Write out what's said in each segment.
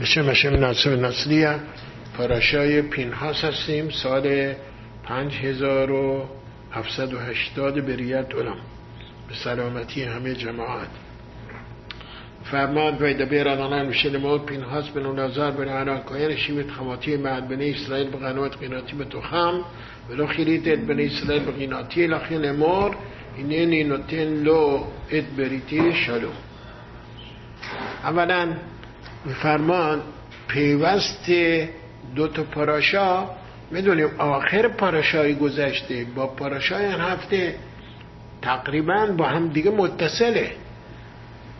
بشه مشه ناصر نصریه. پاراشای پینهاس هستیم. سال 5780 بریت علم. به سلامتی همه جماعت. فرمان و دبیر آنان میشه موت پینهاس بن نظر بن عنا کایر شیوت خماتی معد بن اسرائیل بقنوت قیناتی به تخم. ولو خیلیت ات بن اسرائیل بقیناتی لخیل مور. اینینی نوتن لو ات بریتی شلو. اولا میفرمان پیوست دو تا پاراشا می‌دونیم آخر پاراشای گذشته با پاراشای این هفته تقریبا با هم دیگه متصله.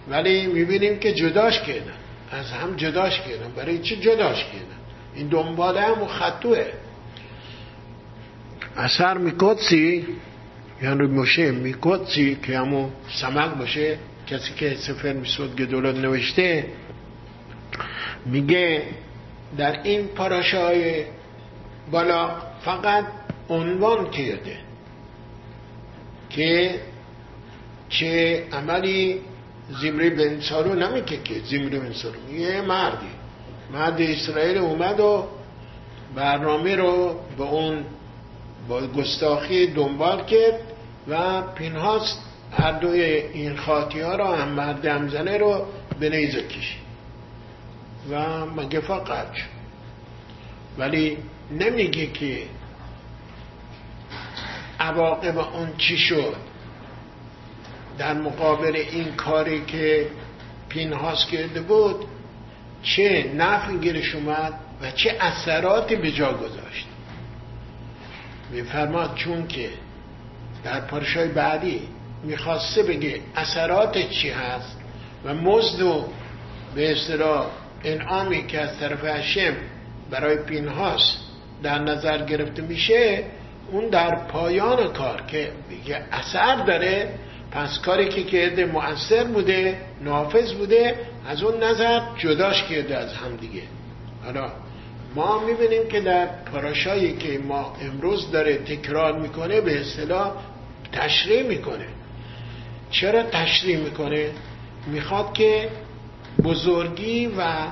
ولی می‌بینیم که جداش کردن. از هم جداش کردن. برای چی جداش کردن؟ این دنباله هم خطوه. اثر میکدسی یعنی موشه میکدسی که همون سمک باشه. کسی که سفر میسود گدولت نوشته میگه در این پاراشای بالا فقط عنوان کرده که چه عملی زمری بن سارو نمیگه که زمری بن سارو. یه مردی. مرد اسرائیل اومد و برنامه رو به اون با گستاخی دنبال کرد و پینهاست هر دوی این خاطی ها رو هم مرد همزنه رو به نیزه کشید. و مگفا قد ولی نمیگه که عواقب اون چی شد. در مقابل این کاری که پینهاس کرده بود چه نفع گیرش اومد و چه اثراتی به جا گذاشت. میفرماد چون که در پارشای بعدی می‌خواسته بگه اثرات چی هست و مزد و به اصطلاح انعامی که از طرف هشم برای پینهاس در نظر گرفته میشه اون در پایان کار که بگه اثر داره. پس کاری که کرده مؤثر بوده نافذ بوده از اون نظر جداش کرده از هم دیگه. حالا ما می‌بینیم که در پاراشایی که ما امروز داره تکرار می‌کنه به اصطلاح تشریح می‌کنه. چرا تشریح می‌کنه؟ می‌خواد که بزرگی و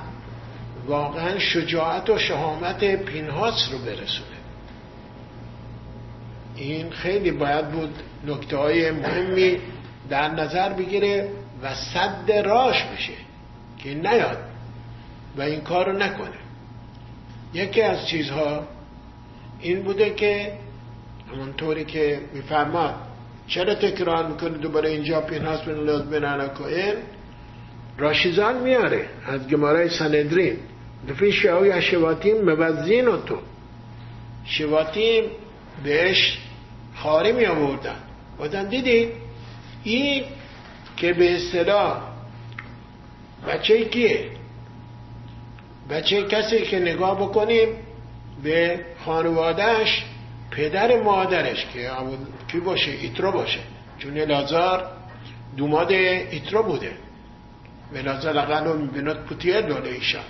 واقعا شجاعت و شهامت پینهاس رو برسونه. این خیلی باید بود نکته های مهمی در نظر بگیره و صد راش بشه که نیاد و این کار رو نکنه. یکی از چیزها این بوده که همونطوری که میفرماد چرا تکرار می‌کنه دوباره اینجا پینهاس بن لاد بن راشیزان میاره. از گمارای سندرین دفعه شعوی شواتیم مبزین و تو. شواتیم بهش خاری می آوردن. بودن دیدی؟ این که به اصطلاح بچه کیه؟ بچه کسی که نگاه بکنیم به خانوادهش پدر مادرش که کی باشه؟ ایترو باشه. چون لازار دوماد ایترو بوده. به لازار لقنو بنات پوتیه دوله ایشان.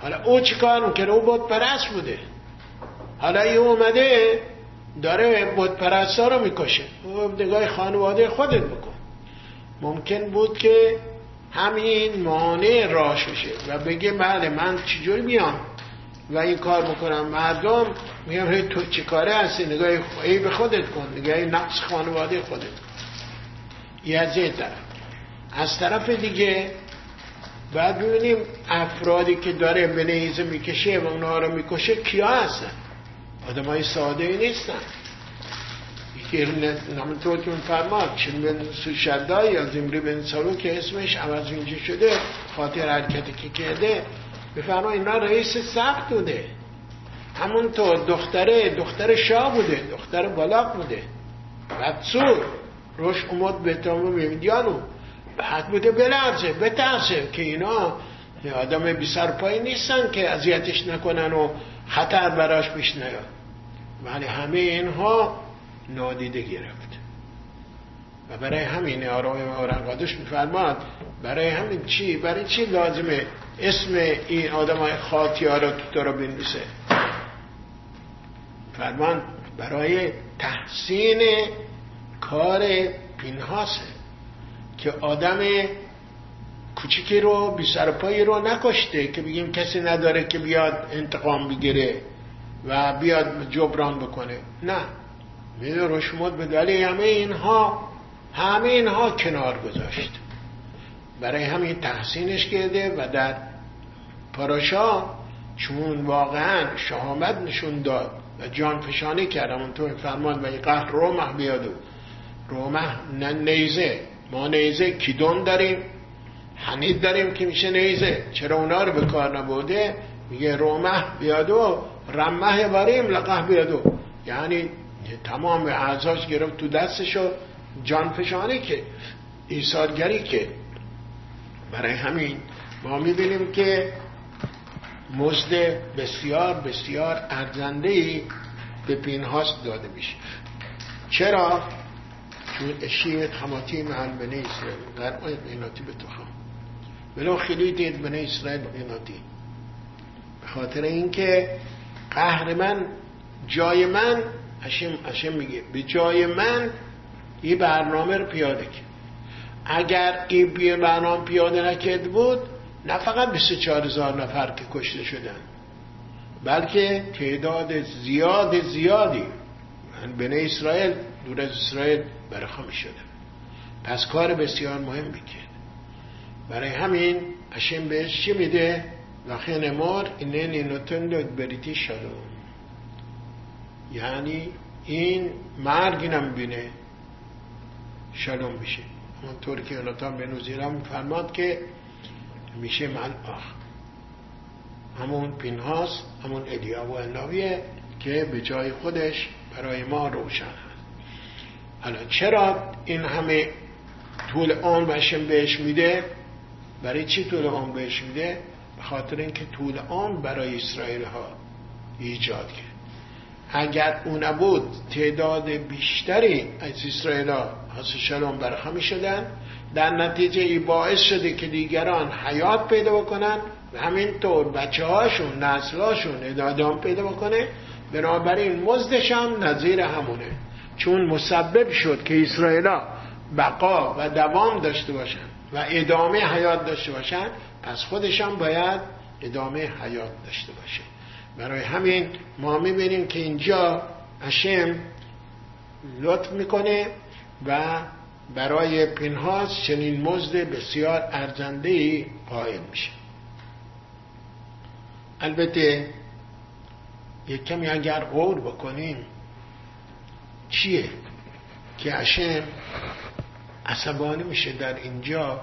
حالا او چیکار می‌کنه؟ او بود پرست بوده. حالا ای اومده داره بود پرستا رو می‌کشه. او نگاه خانواده خودت بکن. ممکن بود که همین مانع راش بشه و بگه بله من چجور میام و این کار می‌کنم مردم میگم تو چه کاره هستی؟ نگاه ای به خودت کن نگاه نقص خانواده خودت یه از طرف. از طرف دیگه بعد ببینیم افرادی که داره به می‌کشه و اونها رو می‌کشه کیا هستن؟ آدم های ساده ای نیستن. یکی نامطور که فرماد چون بن سوشده یا زمری بن سالو که اسمش عوض اینجا شده خاطر حرکتی که کرده بفرما اینا رئیس سخت بوده. همونطور دختره دختر شاه بوده دختر بالاق بوده. بدسور روش اومد به تامو میدیانو. بعد بوده بلرزه بترسه که اینا آدم بی سرپایی نیستن که اذیتش نکنن و خطر براش پیش نیاد. ولی همه اینها نادیده گرفت. و برای همین آرام اورنگادش میفرماد برای همین چی؟ برای چی لازمه اسم این آدم های خاطی ها رو تو رو بنویسه؟ فرمان برای تحسین کار پینهاسه. که آدم کوچیکی رو بی سر پایی رو نکشته که بگیم کسی نداره که بیاد انتقام بگیره و بیاد جبران بکنه. نه. میده رشمود به دلیل همه اینها همه اینها کنار گذاشت. برای همین تحسینش کرده و در پاراشا چون واقعا شهامت نشون داد و جان فشانی کرد. همونطور فرمان و قهر رومه بیادو رومه نیزه. ما نیزه کیدون داریم حنید داریم که میشه نیزه. چرا اونا رو به کار نبوده میگه رومه بیادو رمه بریم لقه بیادو یعنی تمام اعضاش گرفت تو دستشو جان فشانی که ایثارگری که. برای همین ما می‌بینیم که مزد بسیار بسیار ارزنده ای به پینهاست داده میشه. چرا؟ اشیت خماتی محل بنی اسرائیل. در آیت بیناتی به تخم ولو خیلی دید بنی اسرائیل بیناتی. به خاطر اینکه قهر من جای من هشم, هشم میگه به جای من این برنامه رو پیاده کرد. اگر این برنامه پیاده نکرد بود نه فقط 24 هزار نفر که کشته شدن بلکه تعداد زیاد زیادی. بنی اسرائیل دور از اسرائیل برخا می پس کار بسیار مهم کرد برای همین اشم بهش چی میده؟ وقتی نمار اینه نوتن داد بریتی شلوم. یعنی این مرگ بینه شلوم میشه اونطور که یوناتان به نوزیرم فرماد که میشه من آخ. همون پینهاس همون ادیا و الناویه که به جای خودش برای ما روشن حالا چرا این همه طول آن بشم بهش میده؟ برای چی طول آن بهش میده؟ به خاطر اینکه طول آن برای اسرائیل ها ایجاد کرد. اگر اون نبود تعداد بیشتری از اسرائیل ها حاصل شلوم برخمی شدن در نتیجه ای باعث شده که دیگران حیات پیدا بکنن و همینطور بچه هاشون نسلاشون ادادام پیدا بکنه. بنابراین مزدش هم نظیر همونه. چون مسبب شد که اسرائیلا بقا و دوام داشته باشن و ادامه حیات داشته باشن پس خودشان باید ادامه حیات داشته باشه. برای همین ما می‌بینیم که اینجا اشم لطف می‌کنه و برای پنهاز چنین مزد بسیار ارزنده قائل میشه. البته یک کمی اگر غور بکنیم چیه که اشم عصبانی میشه در اینجا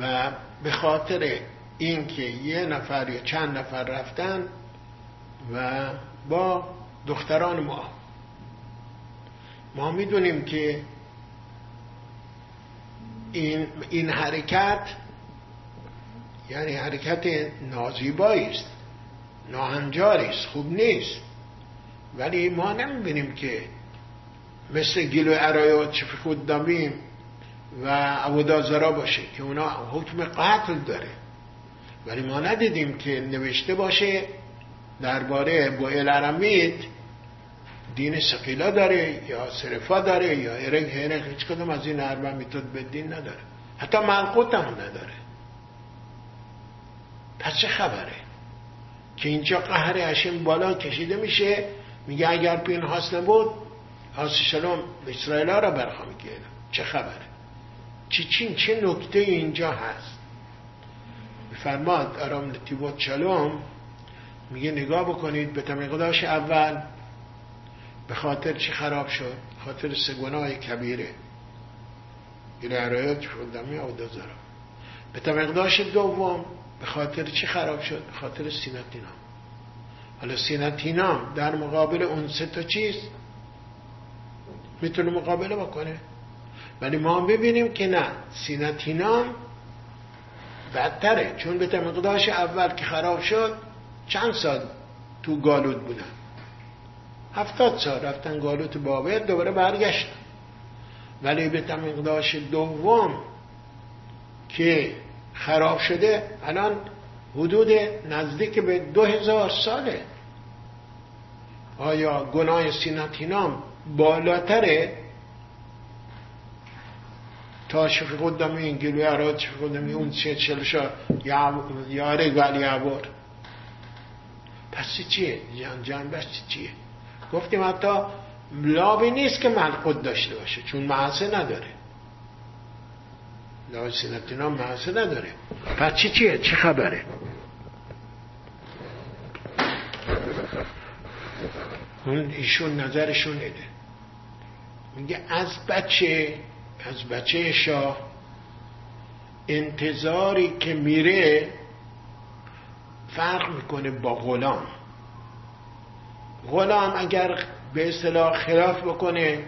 و به خاطر اینکه یه نفر یا چند نفر رفتن و با دختران ما. ما می‌دونیم که این, این حرکت یعنی حرکت نازیبایی است ناهنجاری است خوب نیست. ولی ما نمی‌بینیم که مثل گیلو ارایات چه خود دامیم و عبودازارا باشه که اونا حکم قتل داره. ولی ما ندیدیم که نوشته باشه درباره با الارمید دین سقیلا داره یا سرفا داره یا ارگ هرگ هیچ کدوم از این اربع میتود به دین نداره. حتی منقوط هم نداره. پس چه خبره؟ که اینجا قهر هشم بالا کشیده میشه میگه اگر پین هاست نبود هاست شلوم اسرائیل را برخوا میگه چه خبره؟ چی چین چه نکته اینجا هست؟ فرماد ارام نتیبوت شلوم میگه نگاه بکنید به تمقداش اول به خاطر چی خراب شد؟ خاطر سه کبیره. این عرایات شدمی او دازارا به تمقداش دوم به خاطر چی خراب شد؟ خاطر سینتینام حالا سینتینام در مقابل اون سه تا چیز می‌تونه مقابله بکنه. ولی ما ببینیم که نه سینتینام بدتره. چون به مقداش اول که خراب شد چند سال تو گالود بودن؟ هفتاد سال رفتن گالوت بابل دوباره برگشتن. ولی به مقداش دوم که خراب شده الان حدود نزدیک به دو هزار ساله آیا گناه سیناتینام بالاتره تا شفی قدام این گلوی اراد شفی قدام اون چه چلشا یاره گلی عبار پس چیه؟ جان جان بس چیه؟ گفتیم حتی لابی نیست که ملقود داشته باشه چون معصه نداره لابی سنتینا معصه نداره پس چی چیه؟ چه خبره؟ اون ایشون نظرشون ایده میگه از بچه از بچه شاه انتظاری که میره فرق می‌کنه با غلام غلام اگر به اصطلاح خلاف بکنه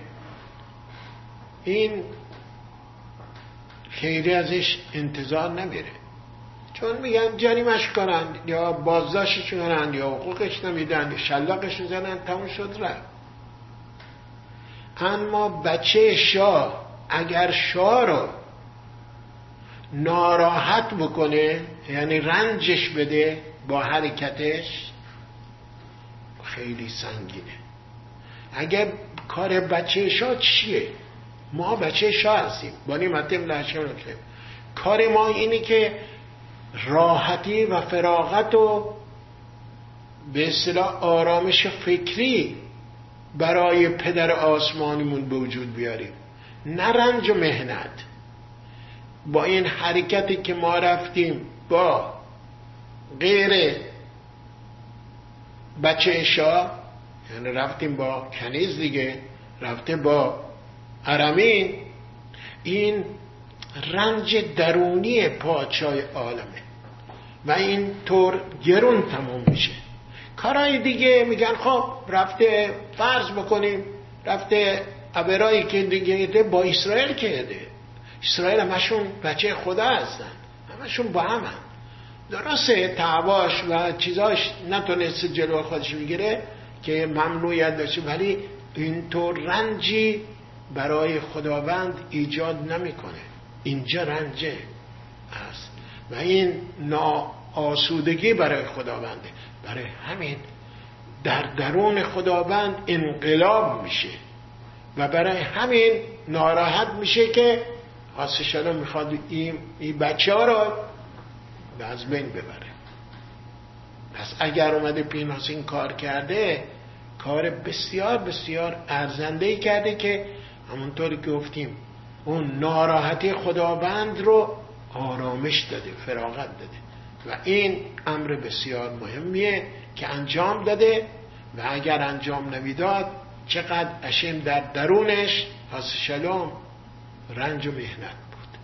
این خیلی ازش انتظار نمیره. چون میگن جریمش کنن یا بازداشتش کنن یا حقوقش نمیدن یا شلاقش می‌زنن تموم شد رفت. اما بچه شاه اگر شاه رو ناراحت بکنه یعنی رنجش بده با حرکتش خیلی سنگینه. اگر کار بچه شاه چیه؟ ما بچه شاه هستیم. با نعمتیم لحشم کار ما اینه که راحتی و فراغت و به اصطلاح آرامش فکری برای پدر آسمانیمون به وجود بیاریم. نه رنج و مهنت. با این حرکتی که ما رفتیم با غیر بچه شاه یعنی رفتیم با کنیز دیگه رفته با ارمین این رنج درونی پادشاه عالمه و این طور گرون تموم میشه کارهای دیگه میگن خب رفته فرض بکنیم رفته ابرایی که دیگه با اسرائیل کرده اسرائیل همشون بچه خدا هستن همشون با هم هم. درسته تعواش و چیزاش نتونست جلو خودش می‌گیره که ممنوعیت داشته ولی اینطور رنجی برای خداوند ایجاد نمی‌کنه. اینجا رنجه است و این ناآسودگی برای خداونده. برای همین در درون خداوند انقلاب میشه. و برای همین ناراحت میشه که آسشالا می‌خواد این, این بچه ها را از بین ببره. پس اگر اومده پیناس این کار کرده کار بسیار بسیار ارزنده کرده که همونطوری که گفتیم اون ناراحتی خداوند رو آرامش داده فراغت داده. و این امر بسیار مهمیه که انجام داده و اگر انجام نمی‌داد چقدر اشم در درونش از شلوم رنج و مهنت بود.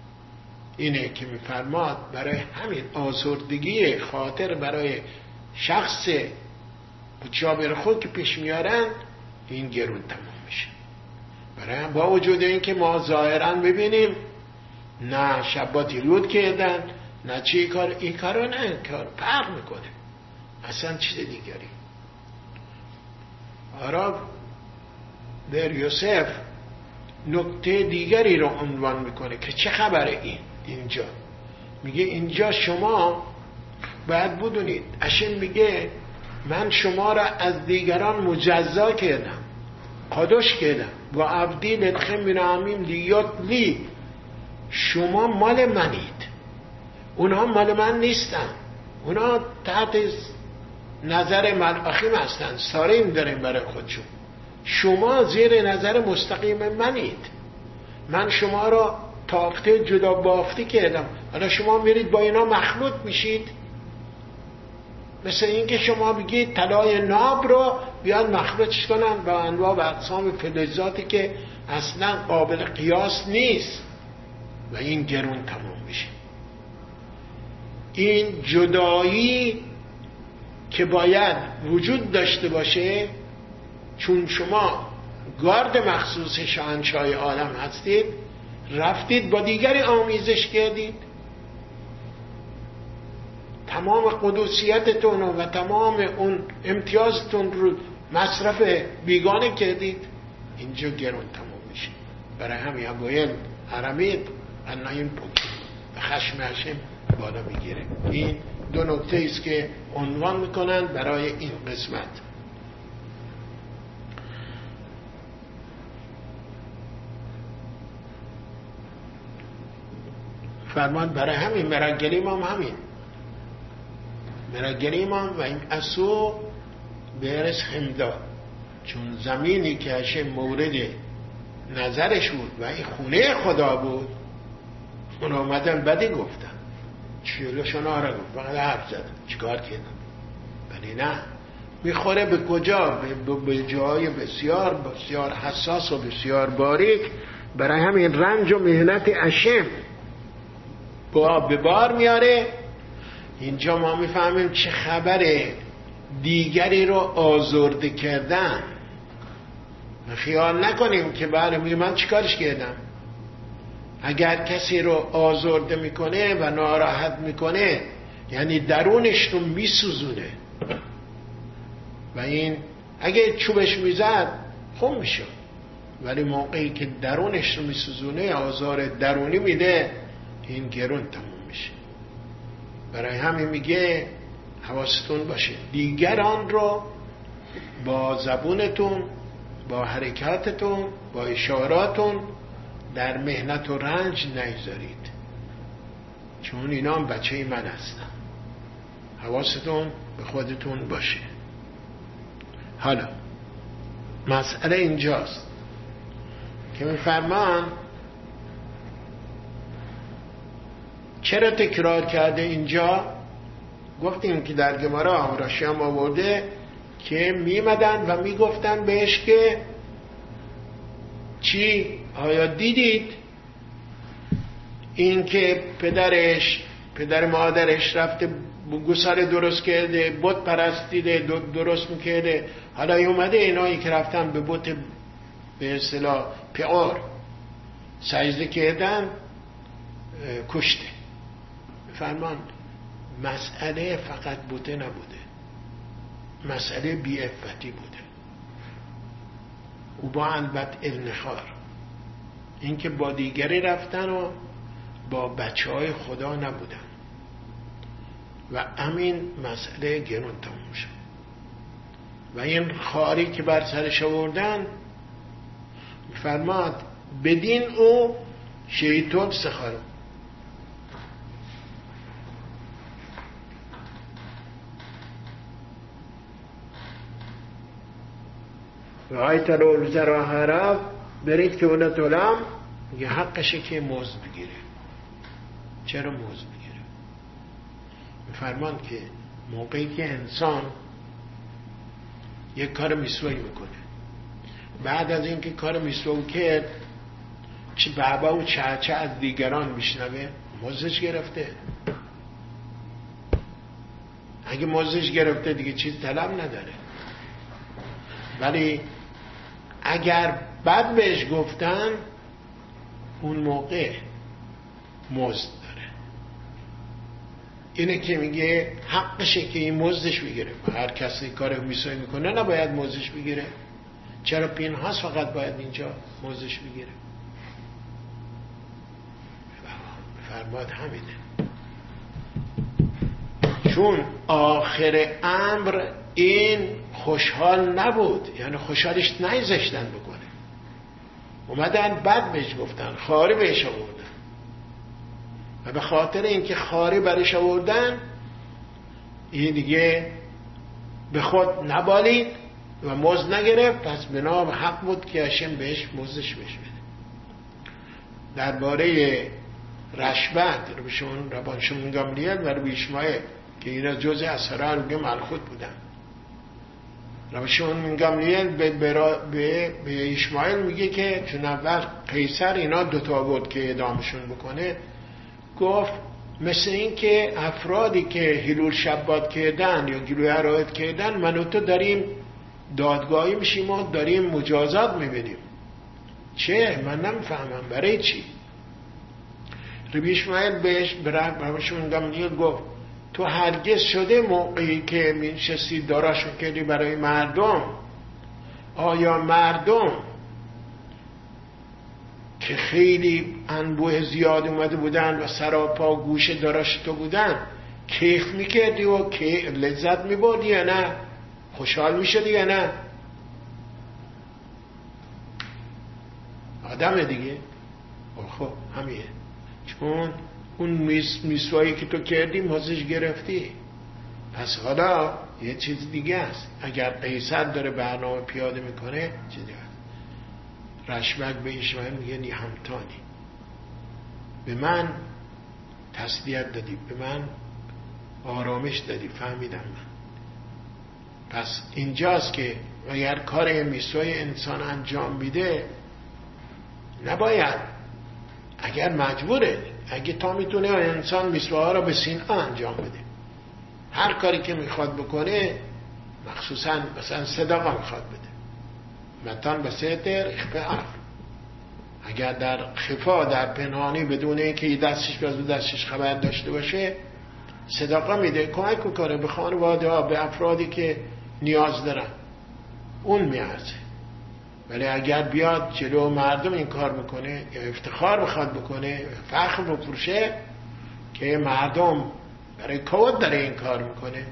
اینه که میفرماد برای همین آزردگی خاطر برای شخص جابر خود که پیش میارن این گرون تمام. برای با وجود اینکه ما ظاهرا ببینیم نه شباتی رود کردن نه چی کار این کارو نه کار فرق می‌کنه. اصلا چیز دیگری. آراب در یوسف نکته دیگری رو عنوان می‌کنه که چه خبره این؟ اینجا. میگه اینجا شما باید بدونید. اشن میگه من شما را از دیگران مجزا کردم قادش کردم. و عبدی لدخه من لیات لی شما مال منید. اونها مال من نیستن. اونها تحت نظر ملقخیم هستن. ساریم داریم برای خودشون. شما زیر نظر مستقیم منید. من شما را تاخته جدا بافتی کردم. حالا شما میرید با اینا مخلوط میشید. مثل اینکه شما بگید طلای ناب رو بیاد مخلوطش کنن با انواع و اقسام فلزاتی که اصلا قابل قیاس نیست. و این گرون تموم میشه. این جدایی که باید وجود داشته باشه چون شما گارد مخصوص شاهنشاه عالم هستید رفتید با دیگری آمیزش کردید. تمام قدوسیتتون و تمام اون امتیازتون رو مصرف بیگانه کردید اینجا گرون تمام میشه. برای همین ابویل حرمید این پوکی. و خشم هشم بالا می‌گیره این دو نکته است که عنوان می‌کنن برای این قسمت. فرمان برای همین مرگلیم هم همین. مرگلیم هم و این اسو برس خمدا چون زمینی که هشه مورد نظرش بود و این خونه خدا بود اون آمدن بدی گفتن. چیلشون آره گفت؟ فقط حرف زد چیکار کردن ولی نه. می‌خوره به کجا؟ به جای بسیار بسیار حساس و بسیار باریک. برای همین رنج و مهنت اشم. با به بار میاره. اینجا ما می‌فهمیم چه خبره دیگری رو آزرده کردن. خیال نکنیم که بله میگه من چیکارش کردم؟ اگر کسی رو آزرده می‌کنه و ناراحت می‌کنه یعنی درونش رو میسوزونه. و این اگه چوبش می‌زد خوب میشه ولی موقعی که درونش رو میسوزونه آزار درونی میده این گرون تموم میشه. برای همین میگه حواستون باشه. دیگران رو با زبونتون با حرکاتتون با اشاراتون در مهنت و رنج نیذارید چون اینا هم بچه من هستن. حواستون به خودتون باشه. حالا مسئله اینجاست که میفرمان چرا تکرار کرده اینجا؟ گفتیم که در گمارا آمراشی هم آورده که میمدن و می‌گفتن بهش که چی؟ آیا دیدید؟ این که پدرش پدر مادرش رفته گسار درست کرده بت پرستیده درست می‌کرده. حالا اومده اینایی که رفتن به بت به اصطلاح پیار سجده کردن کشته. فرمان مسئله فقط بوته نبوده. مسئله بیعفتی بوده. او با البت النخار اینکه با دیگری رفتن و با بچه های خدا نبودن. و امین مسئله گرون تموم شد. و این خاری که بر سرش آوردن فرماد بدین او شیطان سخارم و آیت رو زراهرا برید که اون طولم یه حقشه که موز بگیره چرا موز بگیره فرمان که موقعی که انسان یک کار میسوی می‌کنه بعد از اینکه کار میسوی کرد چه بابا و چه چه از دیگران میشنوه موزش گرفته اگه موزش گرفته دیگه چیز طلب نداره ولی اگر بد بهش گفتن اون موقع مزد داره. اینه که میگه حقشه که این مزدش بگیره. هر کسی کار میسایی می‌کنه نباید مزدش بگیره. چرا پینهاست فقط باید اینجا مزدش بگیره. فرماد همینه. چون آخر امر این خوشحال نبود. یعنی خوشحالش نیزشتن بکنه. اومدن بد بهش گفتن خاری بهش آوردن. و به خاطر اینکه خاری برش آوردن این دیگه به خود نبالید و مز نگرفت. پس به نام حق بود که هشم بهش مزدش بشه بده. درباره رشبت رو ربانشون گاملیل و رو که اینا جز اثران رو ملخوت بودن. روشون گاملیل به, به, به اشماعیل میگه که چون اول قیصر اینا دوتا بود که ادامشون بکنه گفت مثل این که افرادی که هلول شباد کردن یا گلوی عراید کردن من و تو داریم دادگاهی میشیم و داریم مجازات می‌بینیم چه؟ من نمی‌فهمم برای چی؟ ربی اشماعیل بهش برشون گاملیل گفت تو هرگز شده موقعی که مینشستی داراشو کردی برای مردم؟ آیا مردم که خیلی انبوه زیاد اومده بودن و سراپا گوش داراش تو بودن کیف می‌کردی و که لذت میبردی یا نه؟ خوشحال می‌شدی یا نه؟ آدم دیگه. خب همیه چون اون میسوایی که تو کردی مزش گرفتی. پس حالا یه چیز دیگه است. اگر قیصر داره برنامه پیاده می‌کنه چیزی هست. رشمک به ایشمعیل میگه نی همتانی. به من تسلیت دادی. به من آرامش دادی. فهمیدم من. پس اینجاست که اگر کار میسوی انسان انجام میده نباید. اگر مجبوره اگه تا می‌تونه انسان میسوها را به سینه انجام بده. هر کاری که می‌خواد بکنه مخصوصا مثلا صداقا می‌خواد بده. متان به ستر اخبار اگر در خفا در پنهانی بدون اینکه دستش به دستش خبر داشته باشه صداقا میده. کمک می‌کنه به خانواده ها به افرادی که نیاز دارن. اون میارزه. ولی اگر بیاد جلو مردم این کار می‌کنه یا افتخار بخواد بکنه فخر بفروشه که مردم برای کود داره این کار می‌کنه.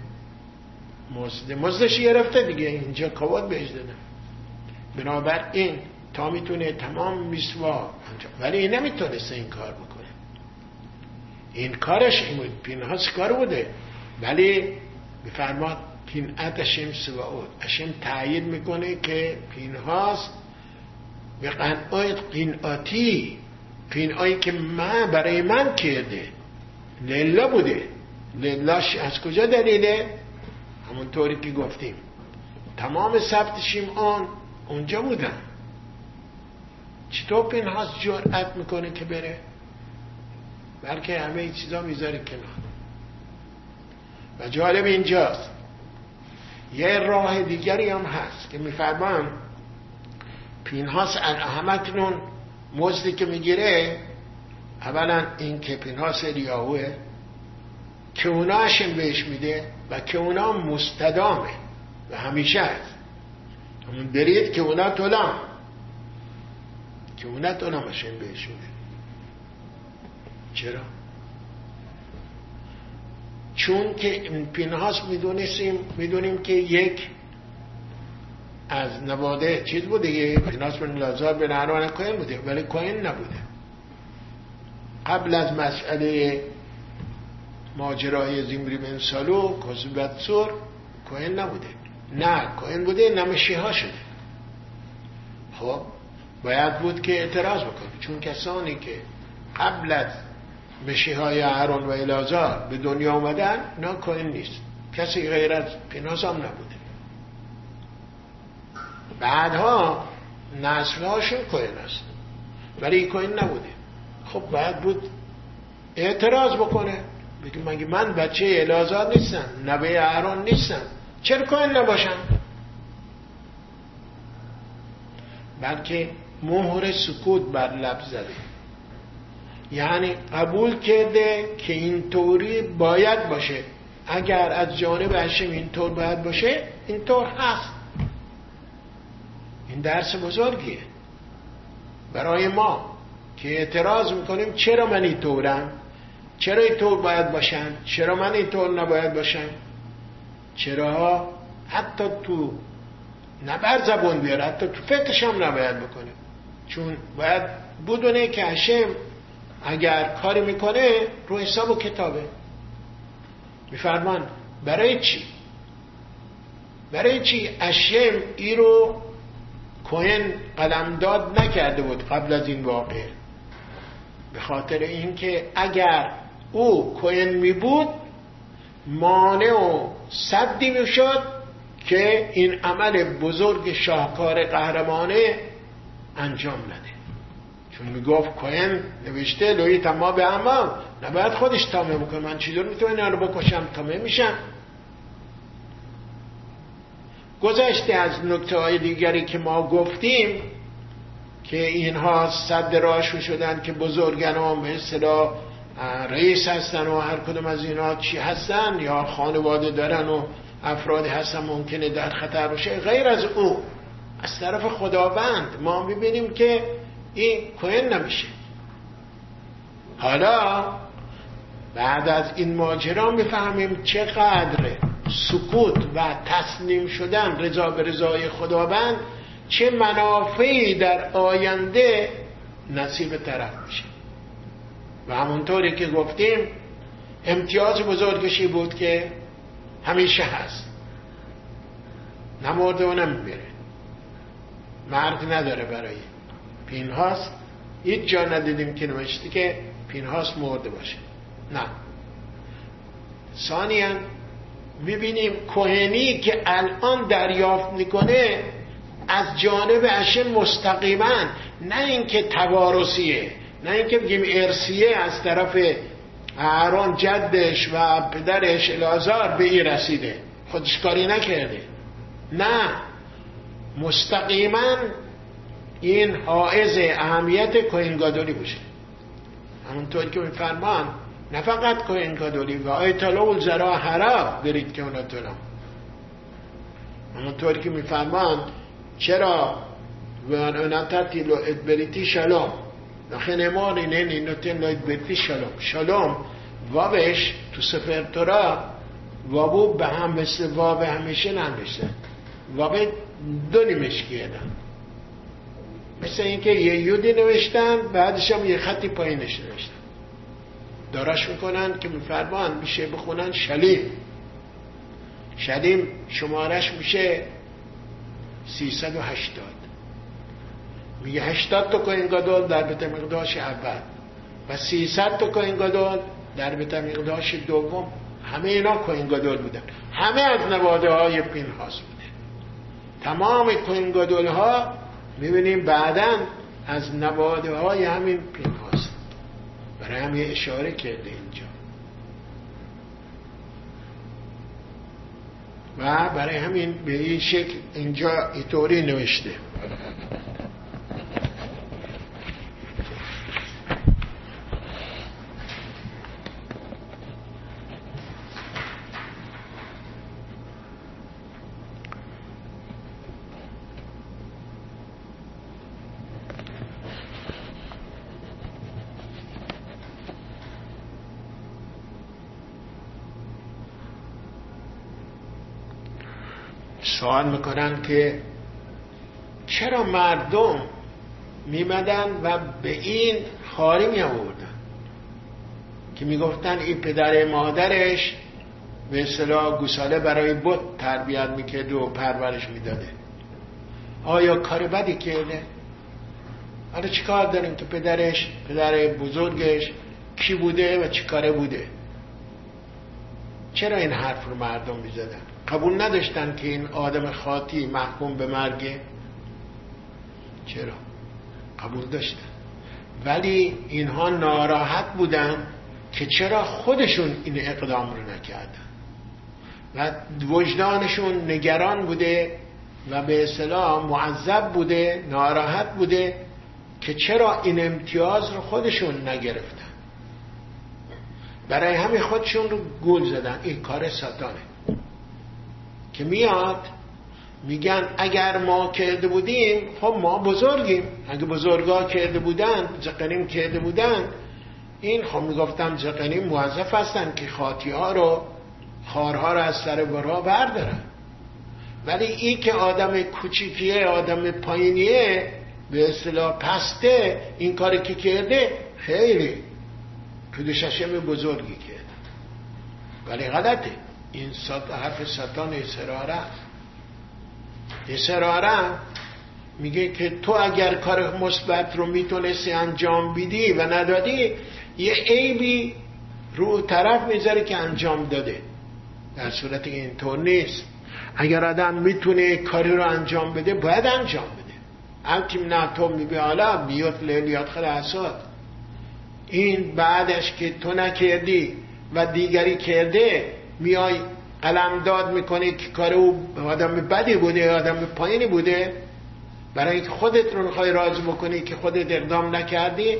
مزد مزدش گرفته دیگه اینجا کود بهش دادن. بنابر این تا می‌تونه تمام میسوا ولی این نمی‌تونسته این کار بکنه. این کارش این بود. پینهاس کار بوده؟ ولی بفرماد پینعت اشم سواود اشم تایید می‌کنه که پینهاس به قنعات قینعاتی قینعایی که من برای من کرده. لیلا بوده. لیلاش از کجا دلیله؟ همونطوری که گفتیم. تمام سبت شیمعان اونجا بودن. چطور پینهاس جرأت می‌کنه که بره؟ بلکه همه چیزا می‌ذاره کنار. و جالب اینجاست. یه راه دیگری هم هست که میفرمان پینهاس همکنون مزدی که می‌گیره اولا این که پینهاس ریاهوه که اونا بهش میده و که اونا مستدامه و همیشه هست. همون برید که اونا طولم که اونا طولم اشم بهش میده چرا؟ چون که پینهاس می‌دونستیم می‌دونیم که یک از نواده چیز بوده یه پینهاس بن لازار به نهران کوین بوده ولی کوین نبوده. قبل از مسئله ماجرای زیمری بن سالو کسبت سور کوین نبوده. نه کوین بوده نمشی ها شده. خب باید بود که اعتراض بکنه. چون کسانی که قبل از مشی های اهرون و الازار به دنیا آمدن نه کوین نیست. کسی غیر از پیناز هم نبوده. بعدها نسل هاشون کوین است. ولی کوین نبوده. خب باید بود اعتراض بکنه. بگه مگه من بچه الازار نیستم نبه اهرون نیستم. چرا کوین نباشم؟ بلکه مهر سکوت بر لب زده. یعنی قبول کرده که اینطوری باید باشه. اگر از جانب هشم اینطور باید باشه اینطور هست. این درس بزرگیه. برای ما که اعتراض می‌کنیم چرا من اینطورم؟ چرا اینطور باید باشم؟ چرا من اینطور نباید باشم؟ چرا حتی تو نبر زبون بیاره حتی تو فکرش هم نباید بکنه؟ چون باید بدونه که هشم اگر کاری می‌کنه رو حساب و کتابه. میفرمان برای چی؟ برای چی اشم ای رو کوهن قلمداد نکرده بود قبل از این واقع به خاطر اینکه اگر او کوهن می بود مانع و صدی می‌شد که این عمل بزرگ شاهکار قهرمانه انجام نده. چون می‌گفت کوهن نوشته لوی تما به امام نباید خودش تامه بکنه من چیزور می‌تونم اینا رو بکشم؟ تامه میشم. گذشته از نکته های دیگری که ما گفتیم که اینها صد راشو شدن که بزرگن و مثلا رئیس هستن و هر کدوم از اینا چی هستن یا خانواده دارن و افرادی هستن ممکنه در خطر باشه. غیر از او از طرف خداوند ما می‌بینیم که این کوین نمیشه. حالا بعد از این ماجرا می‌فهمیم چقدر سکوت و تسلیم شدن رضا به رضای خداوند چه منافعی در آینده نصیب طرف میشه. و همونطوری که گفتیم امتیاز بزرگشی بود که همیشه هست. نمورده و نمیره مرگ نداره برای پینهاس هیچ جا ندیدیم که نوشتی که پینهاس مرده باشه. نه. ثانیا می‌بینیم کوهنی که الان دریافت می‌کنه از جانب اشم مستقیما. نه اینکه توارثیه نه اینکه بگیم ارسیه از طرف اهران جدش و پدرش الازار به این رسیده. خودش کاری نکرده. نه. مستقیما این حائز اهمیت کوهنگادولی باشه. همونطور که میفرمان نه فقط کوهنگادولی و آیت الله زرا برید که اونا تونم همونطور که میفرمان چرا و نتتی لو ادبریتی شلام نخه نمان اینه نتین لو ادبریتی شلام شلام وابش تو سفر تورا وابو به هم مثل واب همیشه ننوشته واب دو نیمش مثل اینکه یه یودی نوشتن بعدش هم یه خطی پایینش نوشتن. داراش می‌کنن که میفرمان میشه بخونن شلیم. شلیم شمارش میشه 380 میگه 80 تا کوین گادول در بیت مقداش اول و 300 تا کوین گادول در بیت مقداش دوم. همه اینا کوین گادول بودن. همه از نواده های پینهاس بوده. تمام کوین گادول ها می‌بینیم بعدا از نواده های همین پینهاس برای هم یه اشاره کرده اینجا. و برای همین به این شکل اینجا اینطوری نوشته. سوال می‌کنن که چرا مردم میمدن و به این خاری می که می‌گفتن این پدر مادرش به اصطلاح گوساله برای بت تربیت می‌کرد و پرورش می‌داده. آیا کار بدی کرده؟ حالا چیکار داریم که پدرش پدر بزرگش کی بوده و چی کاره بوده؟ چرا این حرف رو مردم می‌زدن؟ قبول نداشتن که این آدم خاطی محکوم به مرگه چرا؟ قبول داشتن. ولی اینها ناراحت بودن که چرا خودشون این اقدام رو نکردن. و وجدانشون نگران بوده و به اصطلاح معذب بوده ناراحت بوده که چرا این امتیاز رو خودشون نگرفتن. برای همین خودشون رو گول زدن. این کار ساتانه. که میاد میگن اگر ما کرده بودیم خب ما بزرگیم. اگه بزرگا کرده بودن زقنیم کرده بودن این خب می‌گفتم زقنیم موظف هستن که خاطی ها رو خارها رو از سر برا بردارن. ولی این که آدم کوچیکیه آدم پایینیه به اصطلاح پسته این کاری که کرده خیلی کدوششم بزرگی کرده ولی غلطه. این حرف ستان اسراره. اسراره میگه که تو اگر کار مثبت رو می‌تونستی انجام بیدی و ندادی یه عیبی رو طرف می‌ذاره که انجام داده. در صورتی که اینطور نیست. اگر آدم می‌تونه کاری رو انجام بده باید انجام بده. التیم نه تو میگه حالا بیوت لیلیات خیلی این بعدش که تو نکردی و دیگری کرده میای داد می‌کنی که کار او آدم بدی بوده آدم پایینی بوده. برای اینکه خودت رو می‌خوای راضی بکنی که خودت اقدام نکردی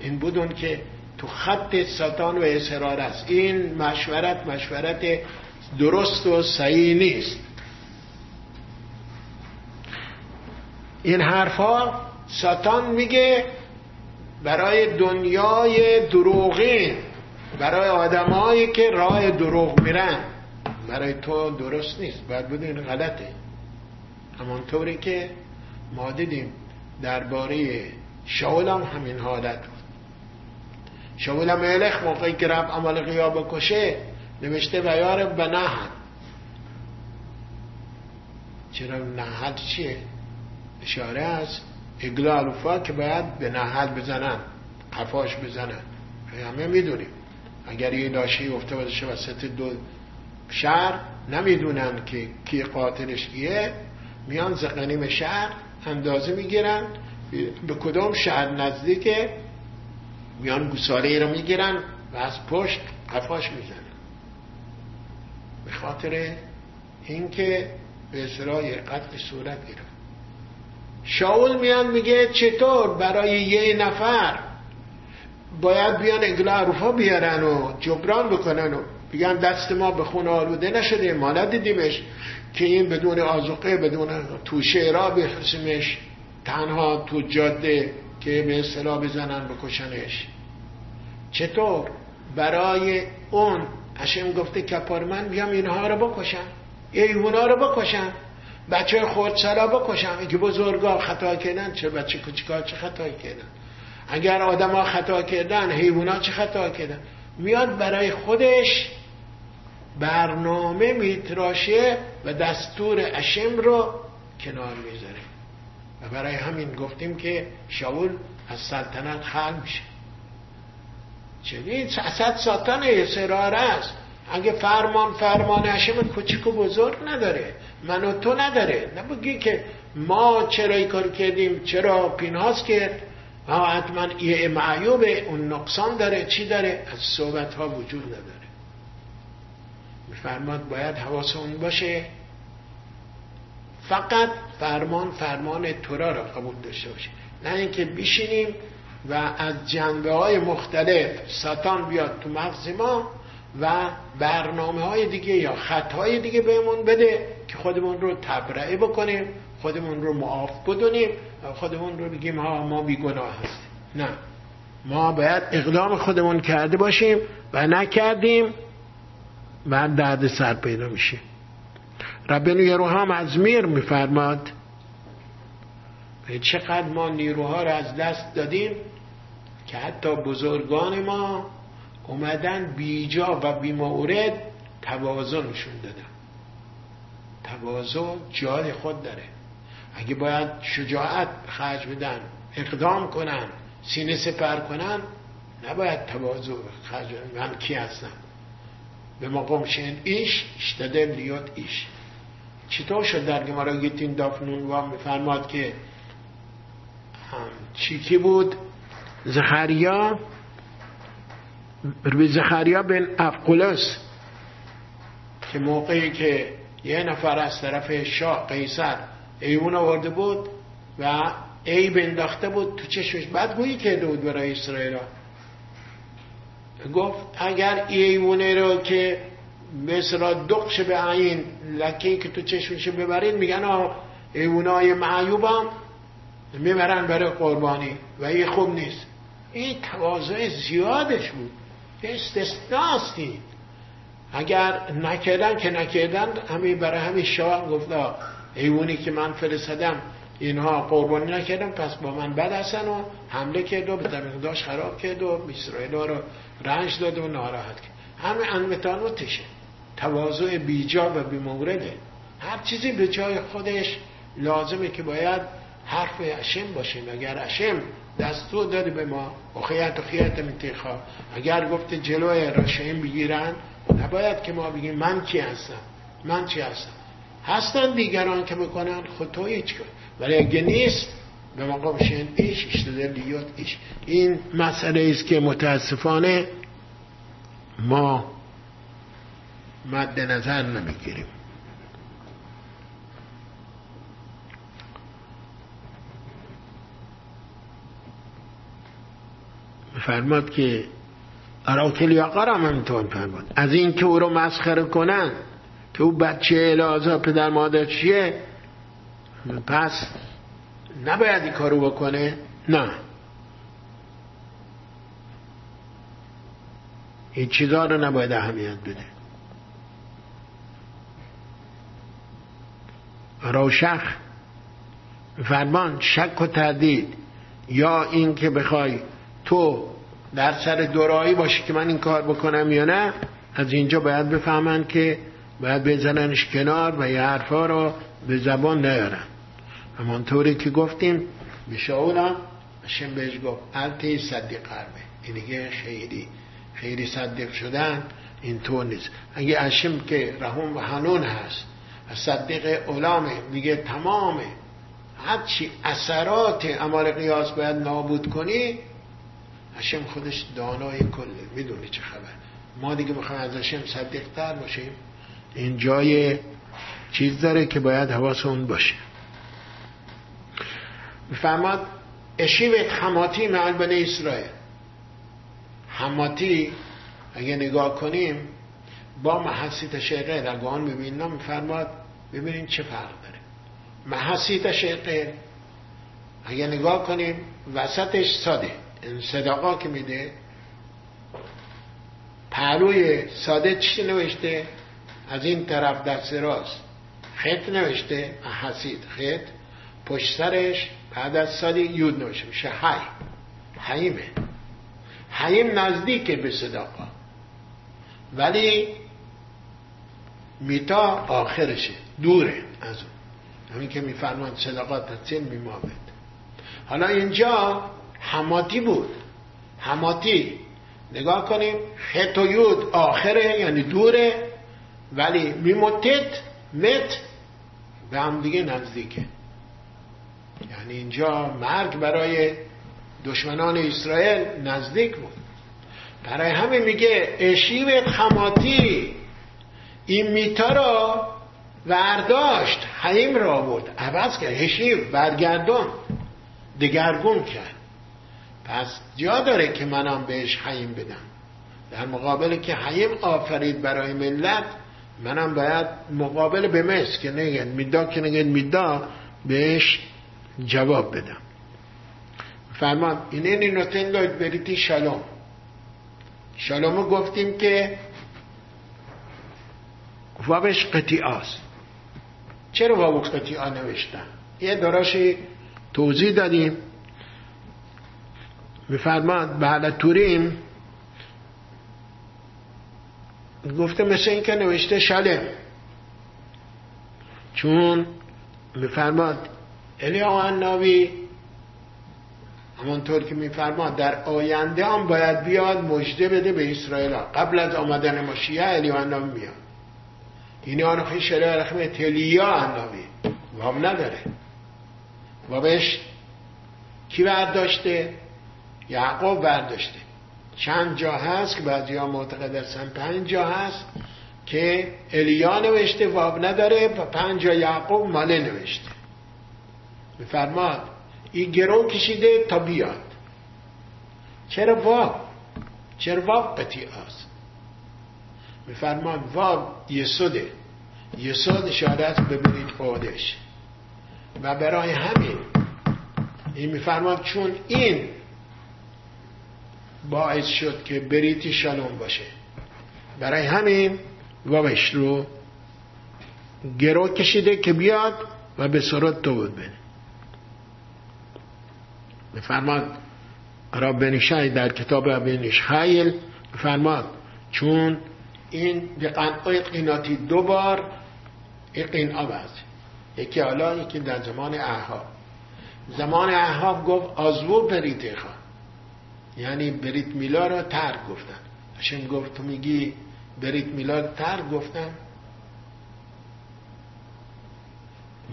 این بودون که تو خط ساتان و اصرار است. این مشورت مشورت درست و صحیح نیست. این حرفها ساتان میگه برای دنیای دروغین برای آدمایی که راه دروغ میرن. برای تو درست نیست باید بدون غلطه. همانطوری که ما دیدیم درباره شاول هم همین حالت بود. شاول ملخ موقعی که رب قیاب بکشه نوشته و یار به نهد چرا نهد چیه؟ اشاره از اگلالوفا که باید به نهد بزنن قفاش بزنن. همه می‌دونیم. اگر یه لاشی افته بشه وسط دو شهر نمی‌دونن که کی قاتلش کیه. میان زقنیم شهر اندازه می‌گیرن. به کدام شهر نزدیکه؟ میان گساله ای رو می‌گیرن و از پشت قفاش می‌زنن. به خاطر اینکه به اصرای قتل صورت شاول میان میگه چطور برای یه نفر باید بیان انگلا عروفا بیارن و جبران بکنن و بگن دست ما به خون آلوده نشده ما ندیدیمش که این بدون آزوقه بدون توشه را بخسیمش تنها تو جاده که به اصطلاح بزنن بکشنش. چطور؟ برای اون اشم گفته کپار من بیام اینها رو بکشم. ایونا رو بکشم. بچه خودسرا بکشم که بزرگا خطا کردن چه بچه کچکا چه خطا کردن. اگر آدما خطا کردن حیوانات چه خطا کردن؟ میاد برای خودش برنامه میتراشه و دستور اشم رو کنار می‌ذاره. و برای همین گفتیم که شاول از سلطنت خل میشه. چنین اصد ساتان سرار است. اگه فرمان فرمان هشم کوچیک و بزرگ نداره. من و تو نداره. نبگی که ما چرا این کار کردیم؟ چرا پینهاس کرد ها حتما یه معیوب اون نقصان داره. چی داره؟ از صحبت ها وجود نداره. میفرماد باید حواسمون باشه. فقط فرمان فرمان تورا را قبول داشته باشه. نه اینکه بشینیم و از جنبه های مختلف ساتان بیاد تو مغز ما و برنامه های دیگه یا خط های دیگه بهمون بده. که خودمون رو تبرئه بکنیم خودمون رو معاف بدونیم خودمون رو بگیم ها ما بیگناه هستیم. نه. ما باید اقدام خودمون کرده باشیم و نکردیم و درد سر پیدا میشه. ربنو یروها از میر میفرماد چقدر ما نیروها رو از دست دادیم که حتی بزرگان ما اومدن بیجا و بیمورد توازن نشون دادن. توازن جای خود داره. اگه باید شجاعت خرج بدن اقدام کنن سینه سپر کنن نباید تواضع خرج من کی هستم؟ به مقام شین ایش اشتده لیات ایش. چطور شد در گمارا گیتین دافنون و میفرماد که چی بود؟ زخریا؟ روی زخریا بن افقلس که موقعی که یه نفر از طرف شاه قیصر ایمون آورده بود و ای انداخته بود تو چشمش. بعد گویی کرده بود برای اسرائیل. گفت اگر ایمونه رو که مثلا دقش به عین لکه که تو چشمش ببرید میگن ایمونای معیوبم می‌برن برای قربانی و این خوب نیست. این تواضع زیادش بود. استثناستی اگر نکردن که نکردن همین برای همین شاه گفت ایمونی که من فرستادم اینها قربانی نکردم پس با من بد هستن و حمله کرد و به زمین داشت خراب کرد و اسرائیل رو رنج داد و ناراحت کرد. همه انمتان و تشه. تواضع بیجا و بیمورده. هر چیزی به جای خودش لازمه که باید حرف اشم باشیم اگر اشم دستور داده به ما؟ و خیت و خیت منتخا اگر گفت جلوی راشعین بگیرن نباید که ما بگیم من کی هستم؟ من چی هستم؟ هستن دیگران که بکنن خود تو هیچ کن ولی اگه نیست به مقام شین ایش اشتده لیوت ایش. این مسئله است که متاسفانه ما مد نظر نمی‌گیریم. فرماد که اراکل یا قرم همینطور فرماد از این که او رو مسخره کنن که او بچه الازا پدر مادر چیه؟ پس نباید این کارو بکنه؟ نه. این چیزا رو نباید اهمیت بده. روشخ فرمان شک و تردید. یا این که بخوای تو در سر دورایی باشه که من این کار بکنم یا نه از اینجا باید بفهمن که باید بزننش کنار و یه حرفا رو به زبان نیارن. همانطوری که گفتیم به شاولا هشم بهش گفت التی صدیق قربه. این دیگه خیلی خیلی صدیق شدن اینطور نیست. اگه هشم که رحم و حنون هست صدیق علامه میگه تمام. هرچی اثرات عمال قیاس باید نابود کنی هشم خودش دانای کله می‌دونی چه خبر. ما دیگه بخوایم از هشم صدیق تر باشیم. این جای چیز داره که باید حواسمون باشه. میفرماد اشیوت حماتی معل بنی اسرائیل. حماتی اگه نگاه کنیم با محسی تشقه در گوان می‌بینیم میفرماد ببینیم چه فرق داره. محسی تشقه اگه نگاه کنیم وسطش ساده. صداقا که میده. پهلوی ساده چی نوشته؟ از این طرف دست راست. خط نوشته حسید خط. پشت سرش بعد از سالی یود نوشته میشه. حی. حیمه. حیم نزدیکه به صداقا ولی میتا آخرشه دوره از اون. همین که میفرمان صداقات تسین میمابد. حالا اینجا حماتی بود. حماتی نگاه کنیم خط و یود آخره یعنی دوره ولی میموتت مت به هم دیگه نزدیکه. یعنی اینجا مرگ برای دشمنان اسرائیل نزدیک بود. برای همه میگه اشیب خماتی این میتا را ورداشت حیم را بود عوض کرد اشیب برگردون دگرگون کرد. پس جا داره که منم بهش حیم بدم. در مقابل که حیم آفرید برای ملت منم باید مقابل به مس که نگن میدا که نگن میدا بهش جواب بدم. فرمان اینه نینوتن داید بریتی شلوم شلومو گفتیم که وابش قطیعاست. چرا وابو قطیعا نوشتن؟ یه دراشی توضیح دادیم. بفرمان بعد توریم؟ گفته مثل این که نوشته شلم چون میفرماد الیا اناوی همونطور که میفرماد در آینده هم باید بیاد مجده بده به اسرائیل. قبل از آمدن مشیه الیا اناوی میاد. این آنخی شرع رخمه تلیا اناوی واب نداره. وابش کی برداشته یعقوب برداشته. چند جا هست که بعضی ها معتقد هستن پنج جا هست که الیا نوشته واب نداره پنج جا یعقوب ماله نوشته. بفرماد این گرو کشیده تا بیاد. چرا واب؟ چرا واب قطعی است میفرمان واب یسوده. یسود اشارت ببینید خودش. و برای همین این میفرماد چون این باعث شد که بریتی شالوم باشه. برای همین وابش رو گرو کشیده که بیاد و به سرات تو بود بینه بفرماد رب شای در کتاب ابنش خیل بفرماد چون این قنقای قیناتی دو بار این قین آب هست یکی حالا یکی در زمان احاب. زمان احاب گفت آزو بریته خواه. یعنی بریت میلا را ترک گفتن. هشم گفت تو میگی بریت میلا ترک گفتن؟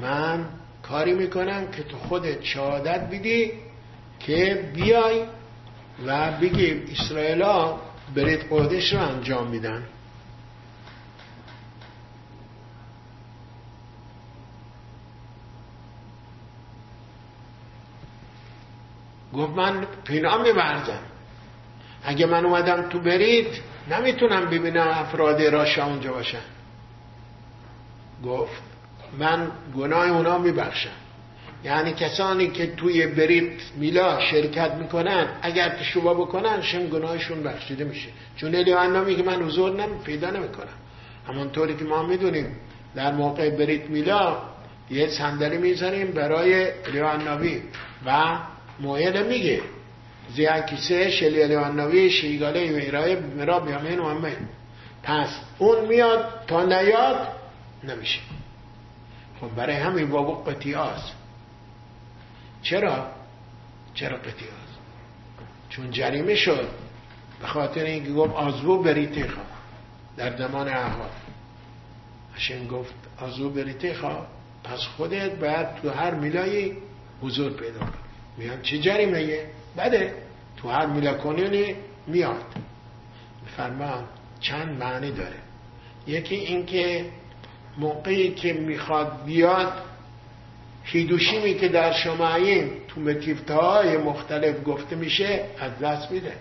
من کاری می‌کنم که تو خودت شهادت بدی که بیای و بگی اسرائیلا بریت قدش رو انجام میدن. گفت من پینا میبرزم. اگه من اومدم تو برید نمی‌تونم ببینم افراد راشا اونجا باشن. گفت من گناه اونا میبخشم. یعنی کسانی که توی برید میلا شرکت می‌کنن اگر تشوبا بکنن شم گناهشون بخشیده میشه. چون الیوان میگه من حضور نمی پیدا نمی‌کنم. همونطوری که ما می‌دونیم در موقع برید میلا یه صندلی می‌زنیم برای الیوان و موعد میگه زی کیسه شلی الیوانوی شیگاله و ایرای مرا بیامین و همه. پس اون میاد تا نیاد نمیشه. خب برای همین بابو قطیاز چرا؟ چرا قطیاز؟ چون جریمه شد. به خاطر اینکه گفت آزو بریته خواه در زمان احوال. هشم گفت آزو بریته خواه پس خودت باید تو هر میلایی حضور پیدا کنی میان چه جریمه بده. تو هر میلا کنونی میاد. فرمان چند معنی داره. یکی اینکه موقعی که می‌خواد بیاد هیدوشیمی که در شماییم تو متیفته های مختلف گفته میشه از دست میده.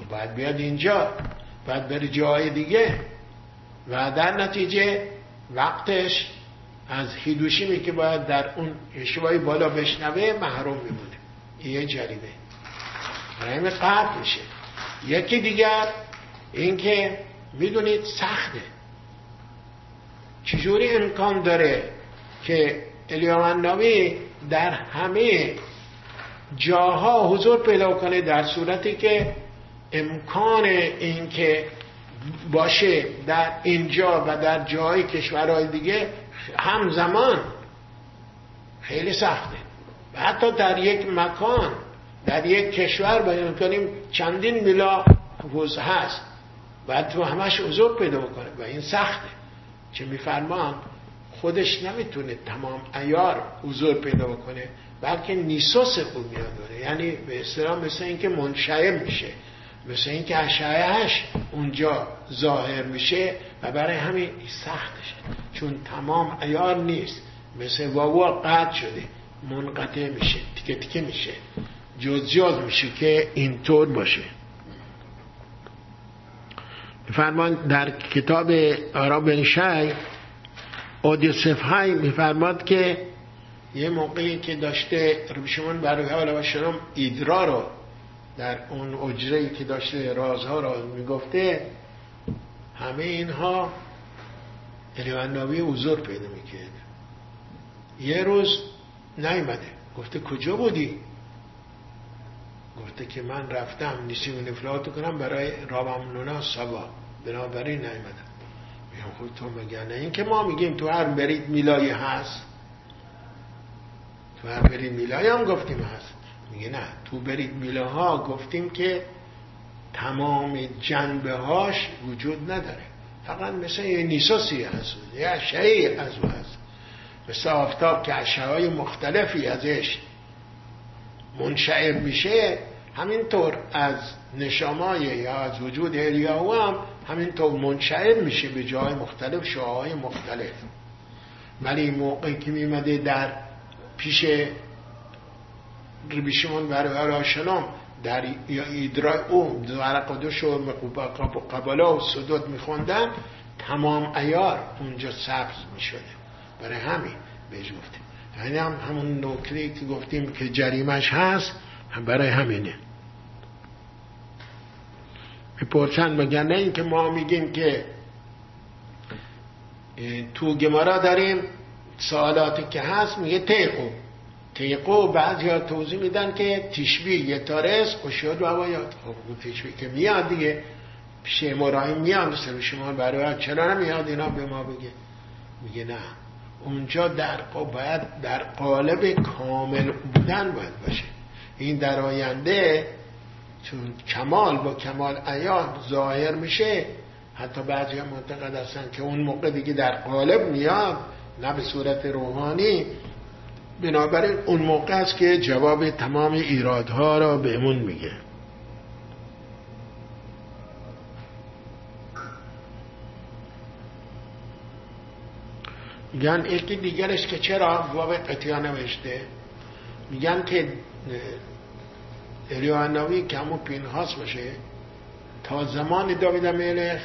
و باید بیاد اینجا. باید بره جای دیگه. و در نتیجه وقتش از هیدوشیمی که باید در اون اشوای بالا بشنوه محروم میمونه. یه جریمه. برای قطع میشه. یکی دیگر اینکه می‌دونید سخته. چجوری امکان داره که الیامان نبی در همه جاها حضور پیدا کنه در صورتی که امکان اینکه باشه در اینجا و در جای کشورهای دیگه همزمان خیلی سخته. و حتی در یک مکان در یک کشور بیان کنیم چندین میلا حوز هست. باید تو همش حضور پیدا کنه و این سخته. چه میفرمان خودش نمی‌تونه تمام ایار حضور پیدا کنه بلکه نیسوس خوب میاد داره. یعنی به اصطلاح مثل اینکه منشعب میشه. مثل اینکه اشعهش اونجا ظاهر میشه و برای همین سختشه. چون تمام ایار نیست. مثل واوا قطع شده منقطع میشه تیکه تیکه میشه. جزیات میشه که اینطور باشه. فرمان در کتاب آراب بن شای های میفرماد که یه موقعی که داشته ربشمون برای حال و شرم ایدرا رو در اون اجره که داشته رازها رو می‌گفته همه اینها الیوان حضور پیدا می‌کرد. یه روز نیمده گفته کجا بودی؟ گفته که من رفتم نیسی و نفلاتو کنم برای رابم سبا. بنابراین نیمدم میگم خود تو مگه نه؟ این که ما میگیم تو هر برید میلای هست. تو هر برید میلای هم گفتیم هست. میگه نه. تو برید میلاها گفتیم که تمام جنبه هاش وجود نداره. فقط مثل یه نیسوسی هست. یه اشعه از او هست. مثل آفتاب که اشعه های مختلفی ازش منشعب میشه همینطور از نشامای یا از وجود هلیاهو هم همینطور منشعب میشه به جای مختلف شعاهای مختلف. ولی موقعی که میمده در پیش ربیشمون برای آشنام در ایدرای او ورقدوش و قبالا و صدود میخوندن تمام ایار اونجا سبز می‌شده. برای همین بهش گفتیم. یعنی هم همون نکته که گفتیم که جریمش هست برای همینه. می‌پرسن مگر نه اینکه ما میگیم که تو گمارا داریم سوالاتی که هست میگه تیقو تیقو بعضی ها توضیح میدن که تشبیه یه تارس قشود و هوایات خب تشبیه که میاد دیگه پیش مراهیم میاد سر شما برای چرا نمیاد اینا به ما بگه؟ میگه نه. اونجا در باید در قالب کامل بودن باید باشه. این در آینده چون کمال با کمال عیان ظاهر میشه. حتی بعضی هم معتقد هستن که اون موقع دیگه در قالب میاد نه به صورت روحانی. بنابراین اون موقع است که جواب تمام ایرادها را بهمون میگه. میگن یکی دیگرش که چرا جواب قطعا نوشته؟ میگن که الیوانوی که همون پینهاس باشه تا زمان داوید ملخ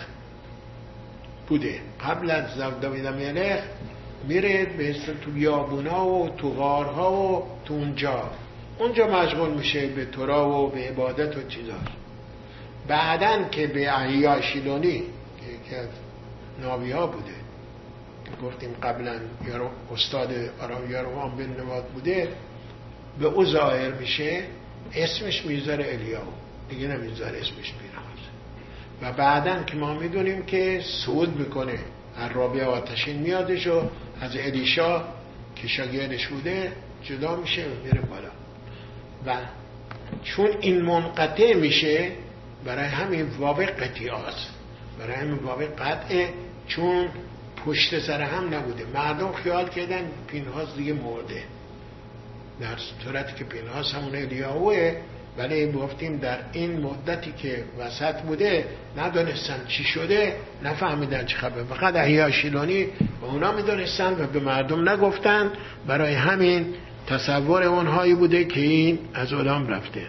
بوده. قبل از داوید ملخ میره به تو بیابونا و تو غارها و تو اونجا. اونجا مشغول میشه به تورا و به عبادت و چیزاش بعدن که به احیا شیلونی که از ناوی ها بوده. گفتیم قبلا استاد آرام یاروان بن نواد بوده. به او ظاهر میشه اسمش می‌ذاره الیاو. دیگه نمی‌ذاره اسمش پینهاس و بعدا که ما می‌دونیم که سود می‌کنه. عرابی آتشین میادش و از الیشا که شاگردش بوده جدا میشه و میره بالا. و چون این منقطع میشه برای همین واقع قطعات برای همین واقع قطعه چون پشت سر هم نبوده. مردم خیال کردن پینهاس دیگه مرده. در صورتی که پینهاس همون الیاهوه ولی گفتیم در این مدتی که وسط بوده ندانستن چی شده نفهمیدن چه خبر فقط احیا شیلانی به اونا می‌دانستن و به مردم نگفتن. برای همین تصور اونهایی بوده که این از عالم رفته.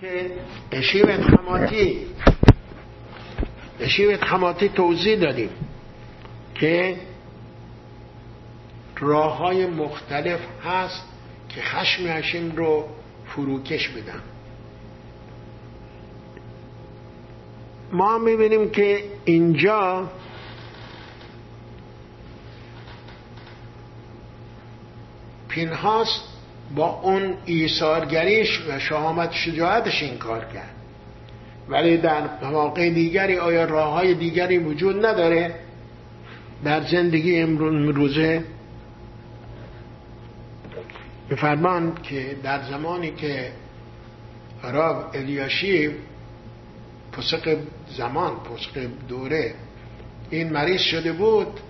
که اشیب خماتی اشیب خماتی توضیح دادیم که راه های مختلف هست که خشم هشیم رو فروکش بدن. ما می‌بینیم که اینجا پینهاس با اون ایثارگریش و شهامت شجاعتش این کار کرد. ولی در مواقع دیگری آیا راه های دیگری وجود نداره در زندگی امروزه بفرمان که در زمانی که عرب الیاشیب پسق زمان پسق دوره این مریض شده بود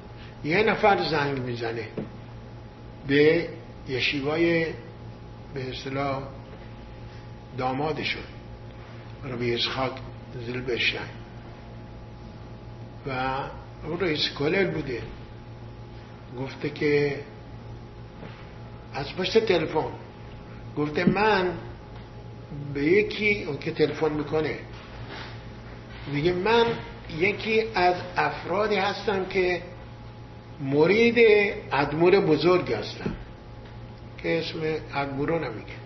یه نفر زنگ می‌زنه به یشیوای به اصطلاح دامادشون. ربی اسحاق زل بشن و اون رئیس کلل بوده. گفته که از پشت تلفن. گفته من به یکی اون که تلفن می‌کنه. میگه من یکی از افرادی هستم که مرید ادمور بزرگ هستم. که اسم ادمور رو نمیگه.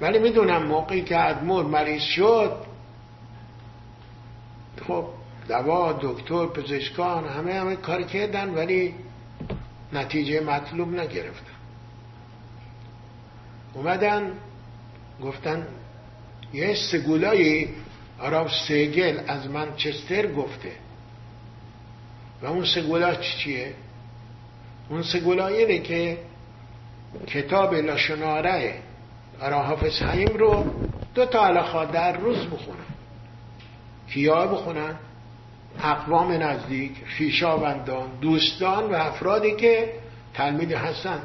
ولی می‌دونم موقعی که ادمور مریض شد خب دوا دکتر پزشکان همه همه کار کردن ولی نتیجه مطلوب نگرفتن. اومدن گفتن یه سگولایی آراب سیگل از منچستر گفته. و اون سگولا چیه؟ اون سگولا اینه که کتاب لاشناره را حافظ رو دو تا علاقه در روز بخونن. کیا بخونن؟ اقوام نزدیک خیشاوندان دوستان و افرادی که تلمید هستن.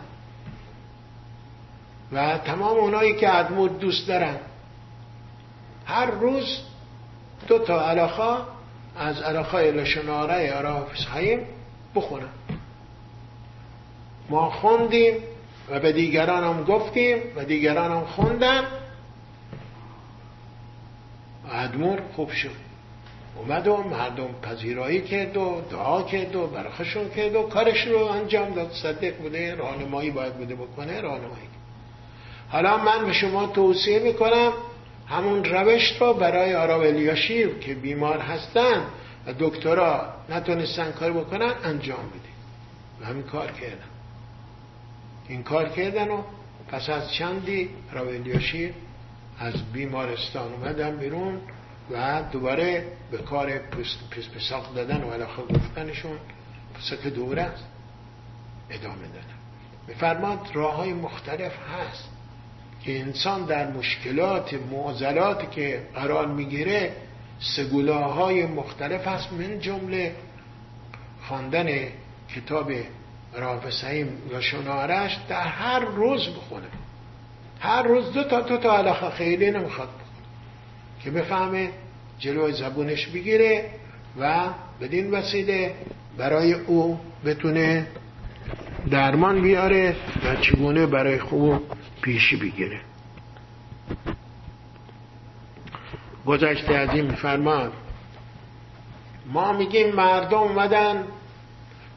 و تمام اونایی که ادمود دوست دارن. هر روز دو تا علاقه از علاقه لشناره حافظ حیم بخونن. ما خوندیم و به دیگران هم گفتیم و دیگران هم خوندن. ادمور خوب شد. اومد و مردم پذیرایی کرد و دعا کرد و برخشون کرد و کارش رو انجام داد. صدق بوده راهنمایی باید بوده بکنه راهنمایی. حالا من به شما توصیه می‌کنم همون روش رو برای آراب الیاشیر که بیمار هستن و دکترا نتونستن کار بکنن انجام بده و همین کار کردن. این کار کردن و پس از چندی آراب الیاشیر از بیمارستان اومدن بیرون و دوباره به کار پس پساق دادن و علاقه گفتنشون پسک دوره است ادامه دادن. بفرماد راه های مختلف هست که انسان در مشکلات معضلات که قرار می‌گیره سگولاهای مختلف هست من جمله خواندن کتاب رافع سعیم یا شنارش در هر روز بخونه. هر روز دو تا دو تا علاقه خیلی نمی‌خواد بخونه. که بفهمه جلوی زبونش بگیره و بدین وسیله برای او بتونه درمان بیاره و چگونه برای خوب پیشی بگیره. گذشته از این میفرمان ما میگیم مردم اومدن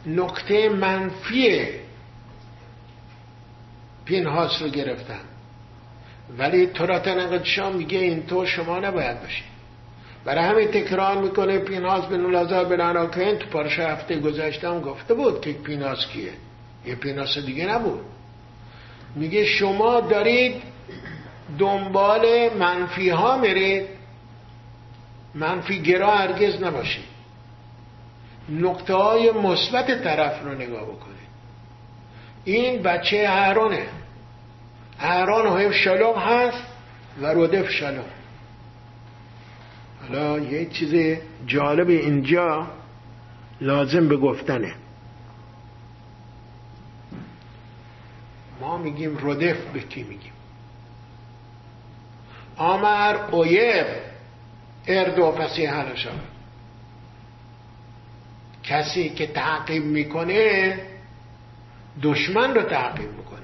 نکته منفی پینهاس رو گرفتن. ولی تورات شام میگه اینطور شما نباید باشید برای همین تکرار می‌کنه پیناز به نولازار به تو پارش هفته گذاشتم گفته بود که پیناز کیه. یه پیناس دیگه نبود. میگه شما دارید دنبال منفی ها میرید. منفی گرا هرگز نباشید. نقطه های مثبت طرف رو نگاه بکنید. این بچه هرانه هران های شلوم هست و رودف شلوم حالا یه چیز جالب اینجا لازم به گفتنه. ما میگیم رودف به کی میگیم؟ آمر اویب اردو پسی حلشا کسی که تعقیب می‌کنه دشمن رو تعقیب می‌کنه.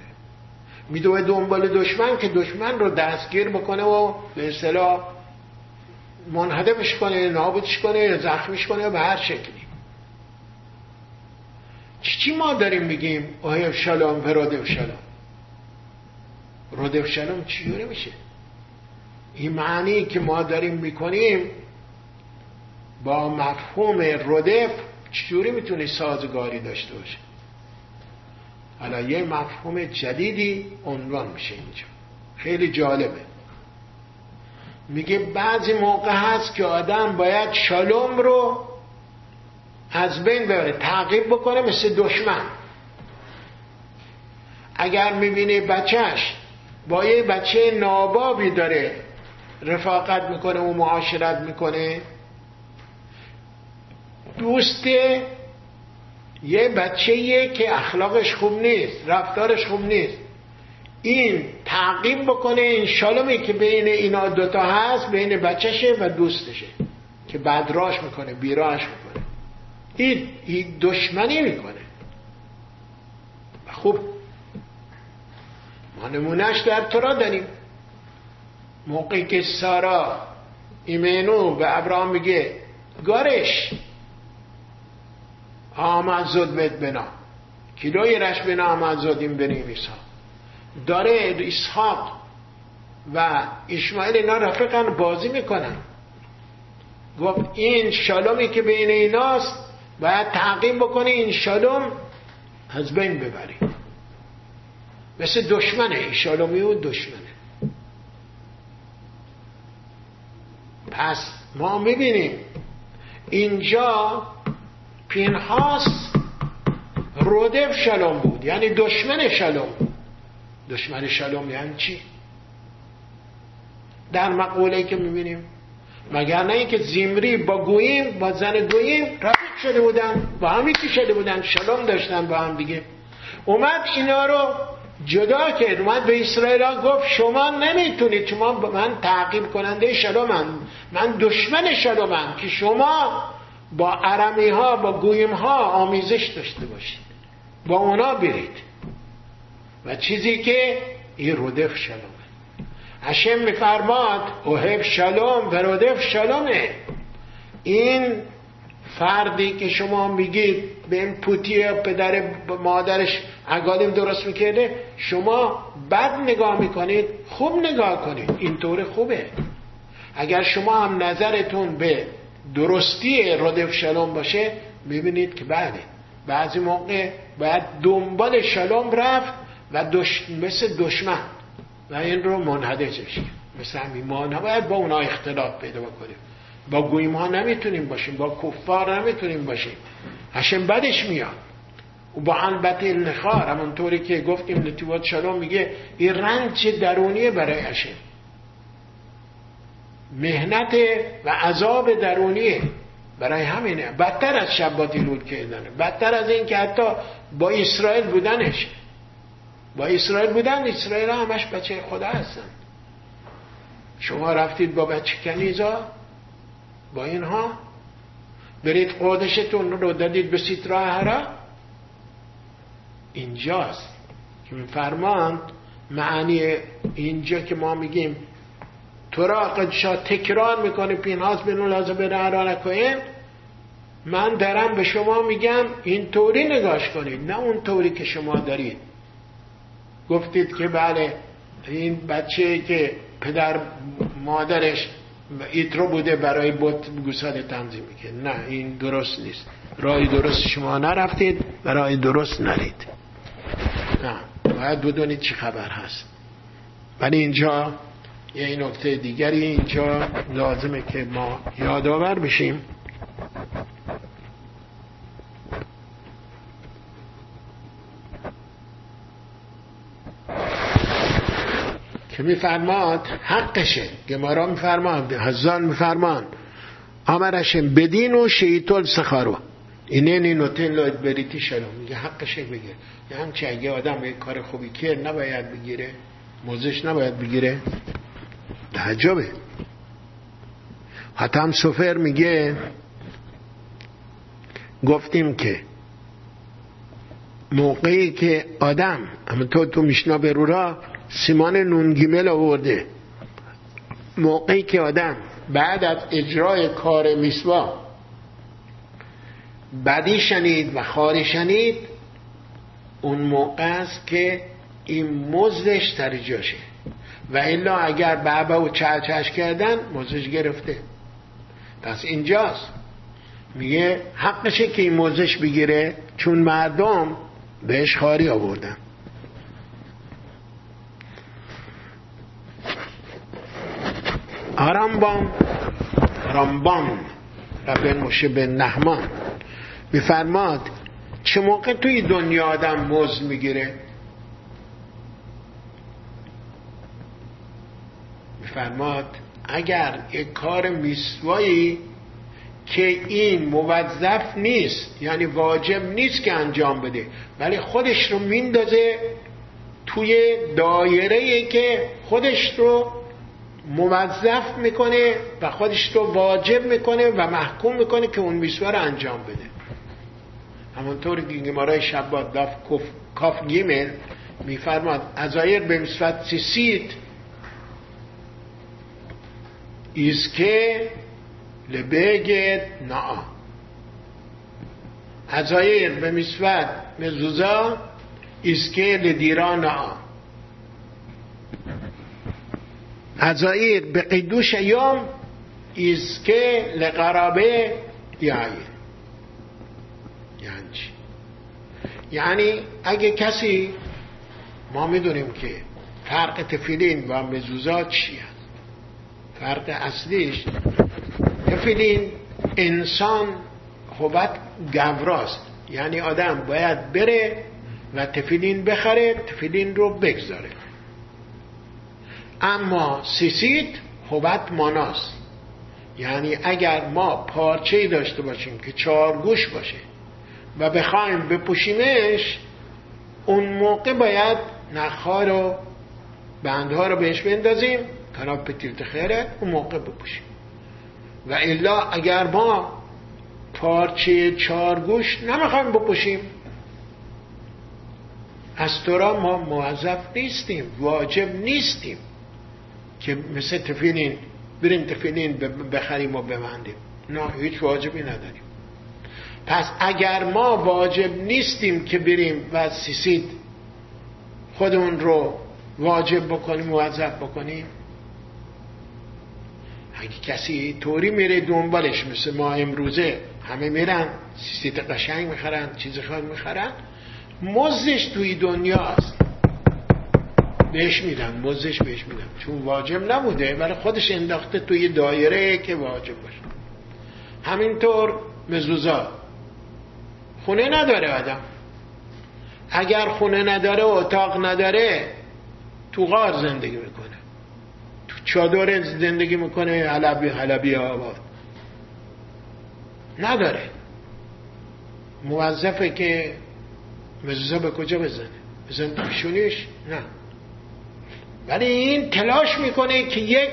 میدوه دنبال دشمن که دشمن رو دستگیر بکنه و به اصطلاح منحدمش کنه نابودش کنه زخمش کنه به هر شکلی. چی ما داریم میگیم؟ آیا شلام و رادف شلام رادف شلام میشه؟ این معنی که ما داریم می‌کنیم با مفهوم ردف چجوری می‌تونه سازگاری داشته باشه حالا یه مفهوم جدیدی عنوان میشه اینجا. خیلی جالبه. میگه بعضی موقع هست که آدم باید شالوم رو از بین ببره تعقیب بکنه مثل دشمن. اگر می‌بینه بچهش با یه بچه نابابی داره رفاقت می‌کنه و معاشرت می‌کنه دوست یه بچه که اخلاقش خوب نیست رفتارش خوب نیست. این تعقیب بکنه این شالمی که بین اینا دوتا هست بین بچهشه و دوستشه که بدراش می‌کنه بیراش می‌کنه. این, این دشمنی می‌کنه. خوب. ما نمونهش در ترا داریم. موقعی که سارا ایمنو به ابراهام میگه گارش. آمد زد بد بنا. کیلوی رش بنا آمد زدیم بریم ایسا داره اسحاق و اسماعیل اینا رفقن بازی می‌کنن. گفت این شالومی که بین ایناست باید تعقیم بکنه این شالوم از بین ببرید مثل دشمنه این شالومی و دشمنه. پس ما می‌بینیم اینجا پینهاس رودف شلوم بود. یعنی دشمن شلوم. دشمن شلوم یعنی چی؟ در مقوله که می‌بینیم. مگر نه اینکه زیمری با گوییم با زن گوییم رفیق شده بودن با هم یکی شده بودن شلوم داشتن با هم دیگه. اومد اینا رو جدا کرد. اومد به اسرائیل گفت شما نمی‌تونید شما من تعقیب کننده شلومم من دشمن شلومم که شما با عرمی ها با گویم ها آمیزش داشته باشید. با اونا برید. و چیزی که این رودف شلومه. هشم میفرماد اوهب شلوم و رودف شلومه. این فردی که شما میگید به این پوتی پدر مادرش اگالیم درست می‌کرده شما بد نگاه می‌کنید خوب نگاه کنید. اینطور خوبه. اگر شما هم نظرتون به درستی رادف شلوم باشه می‌بینید که بله بعضی موقع باید دنبال شلوم رفت و دش... مثل دشمن. و این رو منحدجش مثل همین ما نباید با اونا اختلاف پیدا کنیم با گویم ها نمی‌تونیم باشیم با کفار نمی‌تونیم باشیم. هشم بدش میاد. و با البته النخار همونطوری که گفتیم نتیوات شلوم میگه این رنج درونیه برای هشم؟ مهنت و عذاب درونیه. برای همینه بدتر از شباتی لود کردنه. بدتر از این که حتی با اسرائیل بودنش. با اسرائیل بودن اسرائیل همش بچه خدا هستن. شما رفتید با بچه کنیزا با اینها. برید قادشتون رو دادید به سیترا هرا اینجاست. که فرماند معنی اینجا که ما میگیم تو را قدشا تکرار می‌کنه پینهاز بینو لازم به کنیم من دارم به شما میگم این طوری نگاش کنید نه اون طوری که شما دارید. گفتید که بله این بچه که پدر مادرش ایترو بوده برای بوت گوساله تنظیم می‌کنه. نه این درست نیست. راه درست شما نرفتید و درست نرید. نه باید بدونید چی خبر هست. ولی اینجا یه نکته دیگری اینجا لازمه که ما یادآور بشیم. که میفرماد حقشه. گمارا میفرماد هزان میفرمان امرشم بدین و شیطل سخارو اینه نوتن لاید بریتی شلو میگه حقشه بگیر یه همچه اگه آدم یه کار خوبی کرد نباید بگیره موزش نباید بگیره. تعجبه. حتم سفر میگه گفتیم که موقعی که آدم اما تو میشنا برورا سیمان نونگیمل آورده. موقعی که آدم بعد از اجرای کار میسوا بدی شنید و خاری شنید اون موقع است که این مزدش سر جاشه. و الا اگر بابا و چهچش کردن مزدش گرفته. پس اینجاست. میگه حقشه که این موزش بگیره چون مردم بهش خاری آوردن. آرامبان رامبان رب موشه به نحمان میفرماد چه موقع توی دنیا آدم مزد می‌گیره؟ میفرماد اگر یک کار میسوایی که این موظف نیست یعنی واجب نیست که انجام بده ولی خودش رو میندازه توی دایره که خودش رو موظف می‌کنه و خودش رو واجب می‌کنه و محکوم می‌کنه که اون میسوا رو انجام بده. همونطور که گمارای شبات داف کاف گیمل میفرماد ازایر به نسبت سیسید ایسکه لبگت نا ازایر به نسبت مزوزا ایسکه لدیرا نا ازایر به قیدوش ایام ایسکه لقرابه یعنی یعنی اگه کسی ما می‌دونیم که فرق تفیلین و مزوزات چی هست فرق اصلیش تفیلین انسان خوبت گوراست. یعنی آدم باید بره و تفیلین بخره تفیلین رو بگذاره. اما سیسیت خوبت ماناست. یعنی اگر ما پارچه داشته باشیم که چهار گوش باشه و بخوایم بپوشیمش اون موقع باید نخها رو بندها رو بهش بندازیم. کناب پتیرت خیره اون موقع بپوشیم. و الا اگر ما پارچه چارگوش نمی‌خوایم بپوشیم از طورا ما موظف نیستیم واجب نیستیم که مثل تفیلین بریم تفیلین بخریم و ببندیم. نه هیچ واجبی نداریم. پس اگر ما واجب نیستیم که بریم و سیسید خودمون رو واجب بکنیم موظف بکنیم اگه کسی طوری میره دنبالش مثل ما امروزه همه میرن سیسید قشنگ می‌خرن چیز خواهد می‌خرن مزش توی دنیاست. بهش میدن مزش بهش میدن. چون واجب نبوده ولی خودش انداخته توی دایره که واجب باشه. همینطور مزوزا. خونه نداره آدم. اگر خونه نداره و اتاق نداره تو غار زندگی می‌کنه. چادر زندگی می‌کنه حلبی حلبی آباد. نداره. موظفه که مزوزا به کجا بزنه؟ بزن پیشونیش؟ نه. ولی این تلاش می‌کنه که یک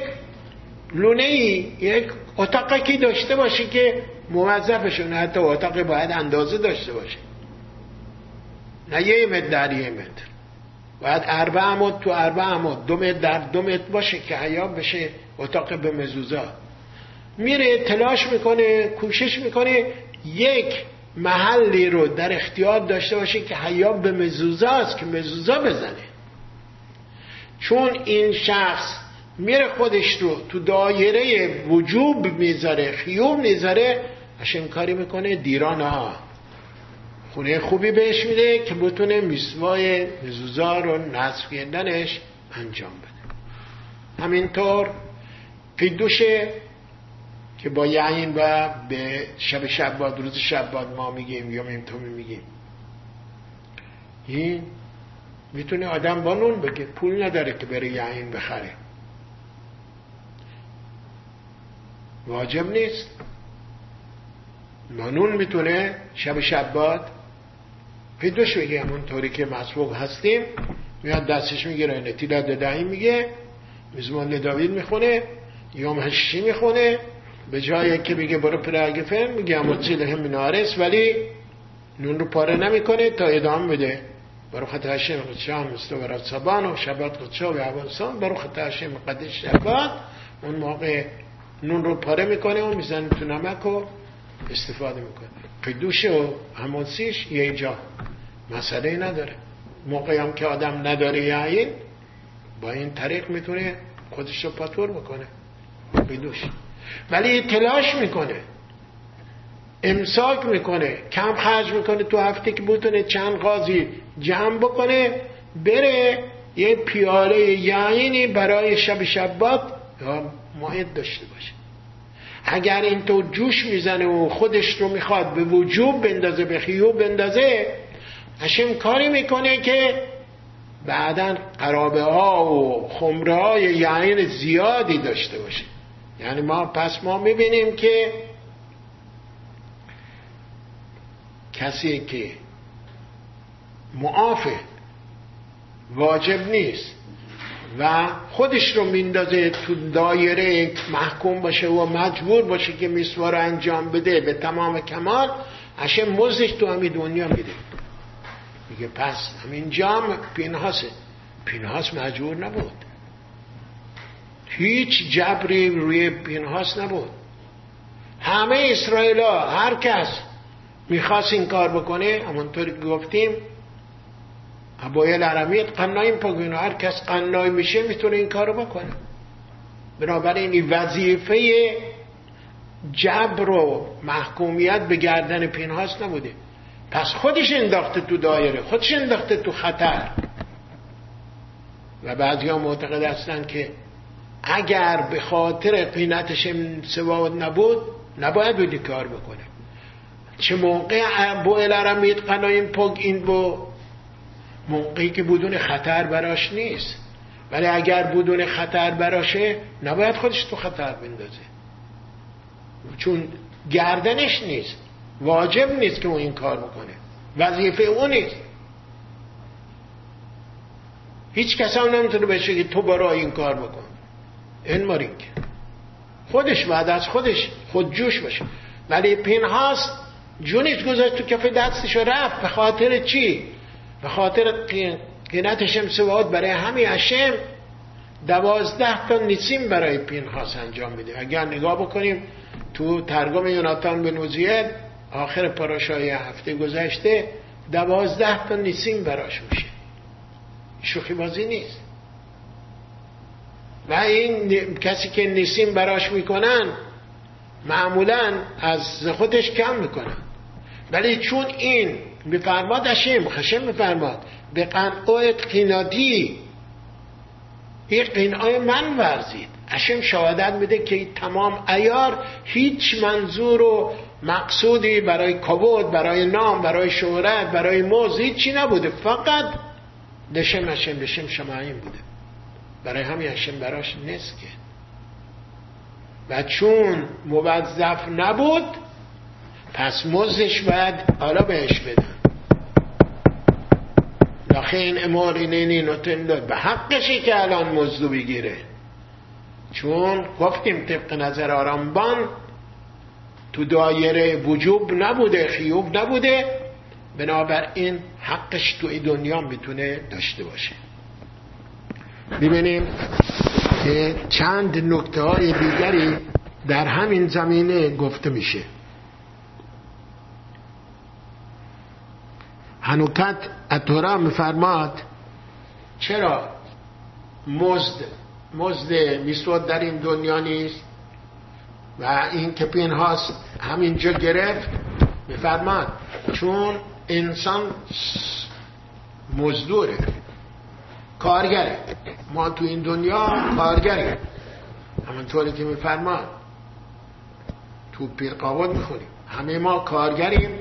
لونه ای یک اتاقی داشته باشه که موظفشون حتی اتاق باید اندازه داشته باشه. نه یه متر در یه متر. باید اربع عمود تو اربع عمود. دو متر در دو متر باشه که حیاب بشه اتاق به مزوزا. میره تلاش می‌کنه کوشش می‌کنه یک محلی رو در اختیار داشته باشه که حیاب به مزوزا است که مزوزا بزنه. چون این شخص میره خودش رو تو دایره وجوب می‌ذاره خیوب می‌ذاره عشان کاری می‌کنه دیران ها. خونه خوبی بهش میده که بتونه میسوای مزوزار و نصف کردنش انجام بده. همینطور قیدوشه که با یعین و به شب شباد روز شباد ما میگیم یا ممتومی میگیم. این می‌تونه آدم با نون بگه. پول نداره که بره یعین بخره. واجب نیست. نون می‌تونه شب شباد پیدوش بگه طوری که مسبوق هستیم میاد دستش می‌گیره نتیلا ددهی میگه میزمان داوید می‌خونه یوم هشی می‌خونه به جایی که میگه برو پرگفن میگه اما چیل هم مینارس ولی نون رو پاره نمی‌کنه تا ادامه بده. برو خط هشم قدشان مستور سبان و شبات قدشا و عوانسان برو خط هشم قدش شبات. اون موقع نون رو پاره می‌کنه و می‌زنه تو نمک و استفاده می‌کنه. قدوش و همونسیش یه جا. مسئله نداره. موقعی هم که آدم نداره یعین با این طریق می‌تونه خودش رو پاتور بکنه. قدوش ولی تلاش می‌کنه. امساک می‌کنه. کم خرج می‌کنه. تو هفته که بتونه چند قاضی جمع بکنه بره یه پیاله یعینی برای شب شبات یا ماهد داشته باشه. اگر این تو جوش می‌زنه و خودش رو می‌خواد به وجوب بندازه به خیوب بندازه هشم کاری می‌کنه که بعدا قرابه ها و خمره های یعین زیادی داشته باشه. یعنی ما پس ما می‌بینیم که کسی که معافه واجب نیست و خودش رو میندازه تو دایره محکوم باشه و مجبور باشه که میسوار انجام بده به تمام کمال عشان مزدش تو همین دنیا میده. میگه پس همین جام پینهاسه. پینهاس مجبور نبود. هیچ جبری روی پینهاس نبود. همه اسرائیل ها هر کس می‌خواست این کار بکنه همونطوری که گفتیم ابایل عرمی قنایم پاگوینو هر کس قنای میشه می‌تونه این کارو بکنه. بنابراین این وظیفه جبر و محکومیت به گردن پینهاس نبوده. پس خودش انداخته تو دایره خودش انداخته تو خطر. و بعضی ها معتقد هستن که اگر به خاطر قینتش سواد نبود نباید بودی کار بکنه. چه موقع با الارمید قنایم پاگ این با موقعی که بدون خطر براش نیست. ولی اگر بدون خطر براشه نباید خودش تو خطر بندازه. چون گردنش نیست. واجب نیست که اون این کار بکنه. وظیفه اون نیست. هیچ کس هم نمی‌تونه بشه که تو برای این کار بکن. این مارینگ خودش بعد از خودش خود جوش باشه. ولی پینهاست جونیش گذاشت تو کف دستش رفت. به خاطر چی؟ به خاطر قینت هم سواد برای همین هشم دوازده تا نیسیم برای پینهاس انجام میده. اگر نگاه بکنیم تو ترگم یوناتان نوزیل آخر پاراشای هفته گذشته دوازده تا نیسیم براش میشه. شوخی بازی نیست. و این کسی که نیسیم براش می‌کنن معمولا از خودش کم می‌کنن. ولی چون این بفرماد هشم خشم بفرماد به قنعه قینادی این قنعه من ورزید. هشم شهادت میده که تمام ایار هیچ منظور و مقصودی برای کبود برای نام برای شهرت برای موز هیچی نبوده. فقط دشم هشم دشم شماعین بوده. برای همین هشم براش نیست که. و چون موظف نبود پس مزدش باید حالا بهش بدن لاخه این امار اینینی نوتن داد. به حقشی که الان مزدو بگیره. چون گفتیم طبق نظر آرامبان تو دایره وجوب نبوده خیوب نبوده. بنابراین حقش تو دنیا می‌تونه داشته باشه. ببینیم که چند نکته های دیگری در همین زمینه گفته میشه. هنوکت اتورا میفرماد چرا مزد مزد میسود در این دنیا نیست؟ و این که پینهاس همینجا گرفت میفرماد چون انسان مزدوره کارگره. ما تو این دنیا کارگریم. همونطوری که میفرمان تو پیرقاوت می‌خونیم. همه ما کارگریم.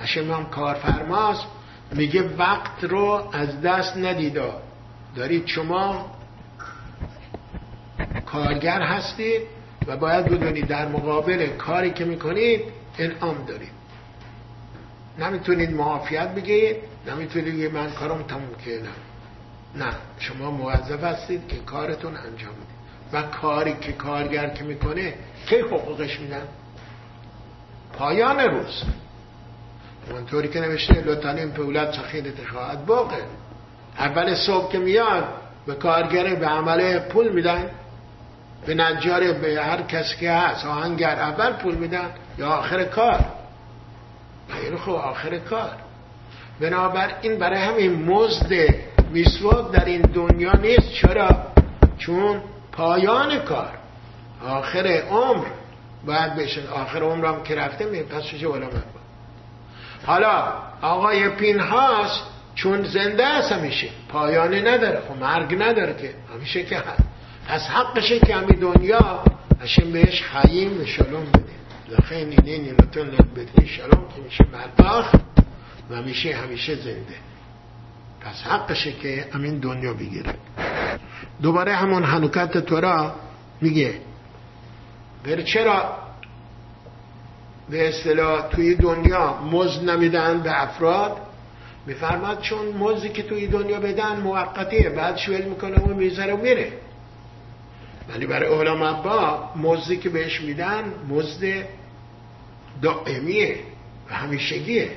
هشم هم کارفرماست. میگه وقت رو از دست ندیدا. دارید شما کارگر هستید؟ و باید بدونید در مقابل کاری که می‌کنید انعام دارید. نمی‌تونید معافیت بگید نمی‌تونید بگید من کارم تموم کردم. نه شما موظف هستید که کارتون انجام بدید. و کاری که کارگر که می‌کنه کی حقوقش میدن. پایان روز. اونطوری که نوشته لطفا این پولت سخیدت خواهد باقه. اول صبح که میاد به کارگر به عمله پول میدن. به نجار به هر کسی که هست آهنگر اول پول میدن یا آخر کار؟ خیلی خوب آخر کار. بنابراین برای همین مزد میسواک در این دنیا نیست. چرا؟ چون پایان کار آخر عمر باید بشه. آخر عمرم که رفته می پس چه حالا آقای پینهاس چون زنده است همیشه. پایانی نداره خب مرگ نداره که. همیشه که هست. پس حقشه که همی دنیا خییم و شلوم بده. لخین اینه نیمتون بدهی شلوم که میشه مرداخ و میشه همیشه زنده. پس حقشه که همین دنیا بگیره. دوباره همون حنوکت تورا میگه. بر چرا به اصطلاح توی دنیا مزد نمیدن به افراد؟ میفرماد چون مزدی که توی دنیا بدن موقتیه. بعد شویل می‌کنه و می‌ذاره و میره. ولی برای علما با مزدی که بهش میدن مزد دائمیه و همیشگیه.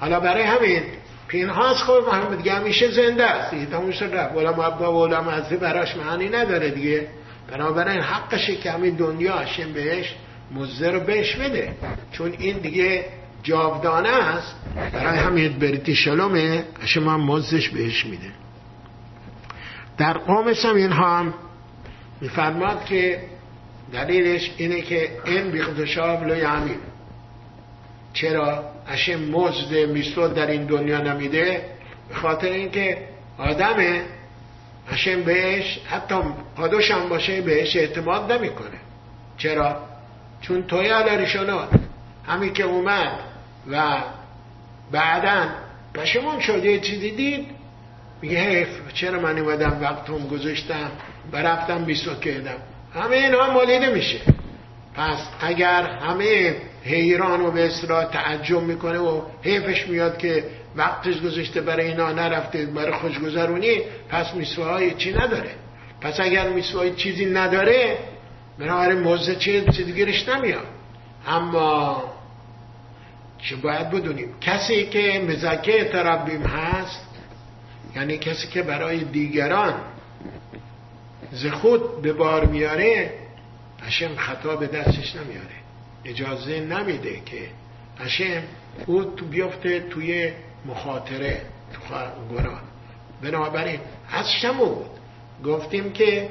حالا برای همین پینهاس خب محمد دیگه همیشه زنده است. دیگه تموم شد رفت. علما با و علما براش معنی نداره دیگه. بنابراین حقشه که همین دنیا هشم بهش مزده رو بهش بده. چون این دیگه جاودانه است. برای همین بریتی شلومه هشم هم مزدش بهش میده. در قومش هم این هم میفرماد که دلیلش اینه که این بیخدشاب لو یعمین چرا؟ هشم مزد میستود در این دنیا نمیده. به خاطر اینکه آدمه هشم بهش حتی پادوش هم باشه بهش اعتماد نمی‌کنه. چرا؟ چون توی علریشانات همین که اومد و بعدا پشمون شد یه چیزی دید میگه حیف چرا من اومدم وقتم گذاشتم؟ و رفتم بیسو کردم همه اینها مالیده میشه. پس اگر همه حیران و به اصطلاح تعجب می‌کنه و حیفش میاد که وقتش گذاشته برای اینا نرفته برای خوشگذرونی پس میسوهای چی نداره؟ پس اگر میسوهای چیزی نداره بنابراین موزه چیزی گیرش نمیاد. اما چه باید بدونیم؟ کسی که مزکه تربیم هست یعنی کسی که برای دیگران ز خود به بار میاره هشم خطا به دستش نمیاره. اجازه نمیده که هشم او تو بیفته توی مخاطره تو گناه بنابراین از شما بود. گفتیم که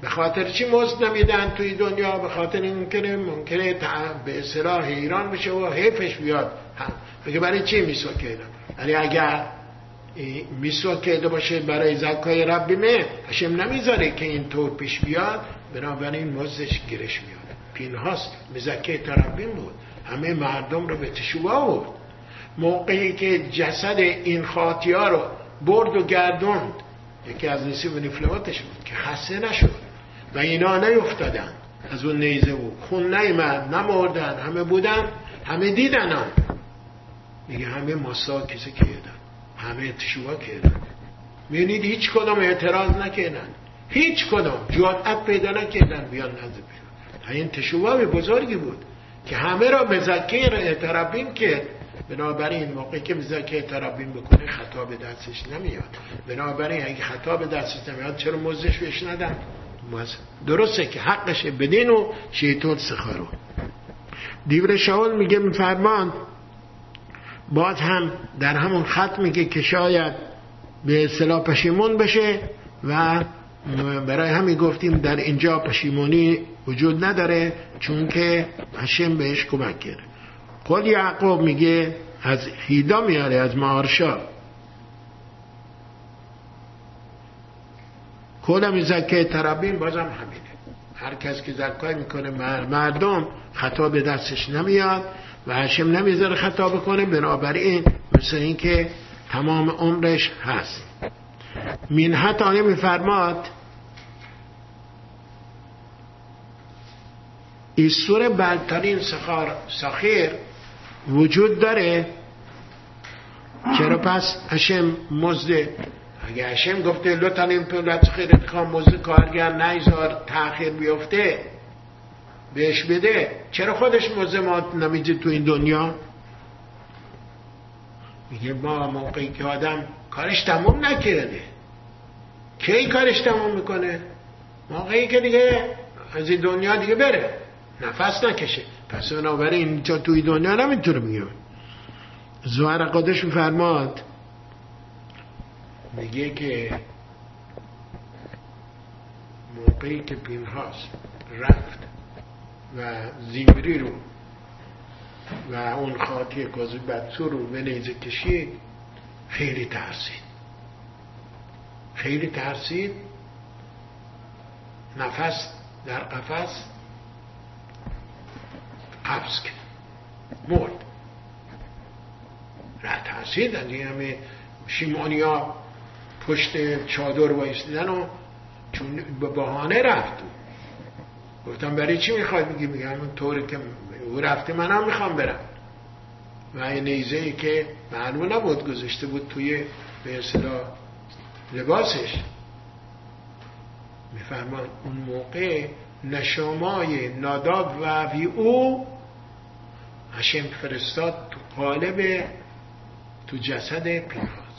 به خاطر چی مزد نمیدن توی دنیا؟ به خاطر اینکه ممکنه به اصلاح ایران بشه و حیفش بیاد بگه برای چی میسوا کردم ولی اگر میسوا کرده باشه برای زکای ربیمه هشم نمی‌ذاره که این طور پیش بیاد بنابراین مزدش گیرش میاد. پینهاست مزکه تربیم بود. همه مردم رو به تشوبه بود موقعی که جسد این خاطیا رو برد و گردوند. یکی از نصیب نفلواتش بود که خسته نشد و اینا نیفتادن. از اون نیزه بود خون نیمد نمردن همه بودن همه دیدن هم میگه همه ماسا کسی کردن همه تشوها کردن. می‌بینید هیچ کدام اعتراض نکردن. هیچ کدام. جوادت پیدا نکردن. بیان نزد پیدا این تشوها بزرگی بود که همه را زکه اعترابین کرد. بنابراین موقعی که زکه ترابین بکنه خطا به دستش نمیاد. بنابراین اگه خطا به دستش نمیاد چرا موزش بهش ندن؟ درسته که حقشه بدین و شیطان سخارو دیور شاول میگه میفرمان باز هم در همون خط میگه که شاید به اصطلاح پشیمون بشه و برای همین گفتیم در اینجا پشیمونی وجود نداره چون که هشم بهش کمک کرد قول یعقوب میگه از هیدا میاره از مارشا. کل زکه ترابین؟ بازم همینه. هر کس که زکای می‌کنه مردم خطا به دستش نمیاد. و هشم نمی‌ذاره خطا بکنه بنابراین مثل اینکه تمام عمرش هست. مینحت آیه میفرماد ایسور بلترین سخار سخیر وجود داره. چرا پس هشم مزده اگه هشم گفته لطن این پولت خیر اتخام مزد کارگر نیزار تاخیر بیفته بهش بده چرا خودش مزد ما نمیده تو این دنیا؟ میگه ما موقعی که آدم کارش تموم نکرده. کی کارش تموم می‌کنه؟ موقعی که دیگه از این دنیا دیگه بره. نفس نکشه. پس بنابراین اینجا توی دنیا نمی‌تونه میگه زهر قادش فرماد میگه که موقعی که پینهاس رفت. و زیمری رو و اون خاطی کازی بدسو رو به نیزه کشید خیلی ترسید. خیلی ترسید. نفس در قفس قبض کرد. مرد. را ترسید از این همه شیمانیا پشت چادر وایستیدن و چون به بهانه رفت. گفتم برای چی می‌خواد میگی میگم طوری که او رفته منم می‌خوام برم. و این نیزه ای که معلوم نبود گذاشته بود توی به اصطلاح لباسش. میفرمان اون موقع نشامای ناداب و وی او هشم فرستاد تو قالب تو جسد پینهاز.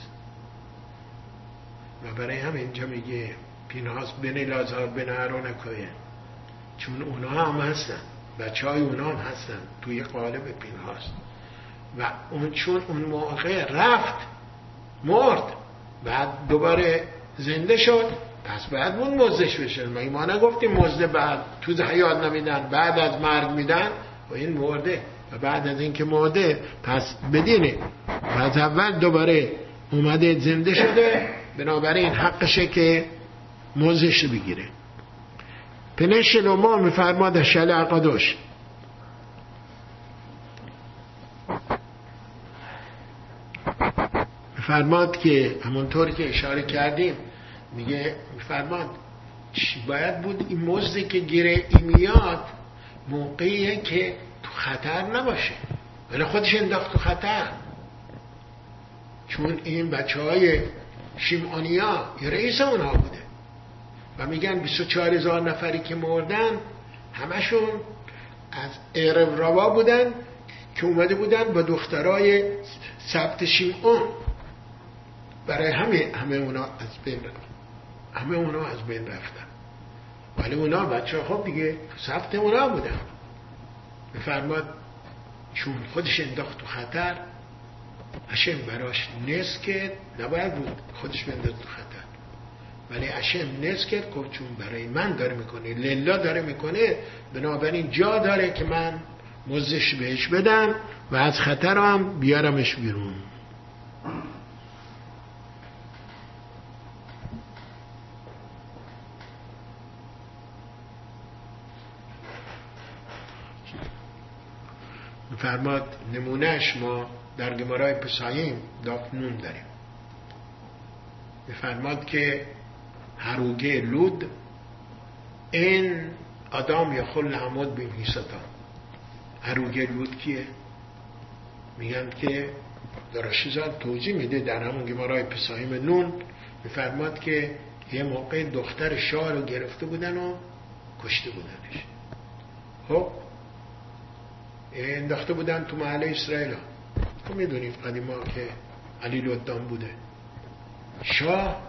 و برای هم اینجا میگه پینهاز بین لازار بین نکویه چون اونا هم هستن. بچه های اونا هم هستن. توی قالب پینهاز و اون چون اون موقع رفت مرد. بعد دوباره زنده شد. پس بعد اون مزدش بشه. ما نگفتیم مزده بعد. تو حیات نمیدن بعد از مرگ میدن. و این مرده. و بعد از اینکه مرده پس بدینه و اول دوباره اومده زنده شده. بنابراین حقشه که موزش بگیره. پنه شلوما میفرماد شل عقدوش میفرماد که همونطوری که اشاره کردیم میگه میفرماد باید بود این مزدی که گیره ای میاد موقعیه که تو خطر نباشه. ولی خودش انداخت تو خطر. چون این بچه های شیمانیا یه رئیس اونها بوده. و میگن 24 هزار نفری که مردن همشون از ارم روا بودن که اومده بودن با دخترای سبت شیمون برای همه همه اونا از بین همه اونا از بین رفتن. ولی اونا بچه خب دیگه سبت اونا بودن. بفرماد چون خودش انداخت تو خطر هشم براش نس کرد. نباید بود خودش بنداز تو خطر. ولی هشم نس کرد گفت چون برای من داره می‌کنه للا داره می‌کنه بنابراین جا داره که من مزش بهش بدم و از خطر هم بیارمش بیرون. فرماد نمونهش ما در گمارای پساییم دافنون داریم. میفرماد که هروگه لود این آدم یا خل عمود بیم هیستا هروگه لود کیه؟ میگن که دراشیزاد توجیه میده در همون گمارای پساییم نون. میفرماد که یه موقع دختر شاه رو گرفته بودن و کشته بودنش. خب انداخته بودن تو محل اسرائیل. ها تو می‌دونید قدیما که علی بوده. شاه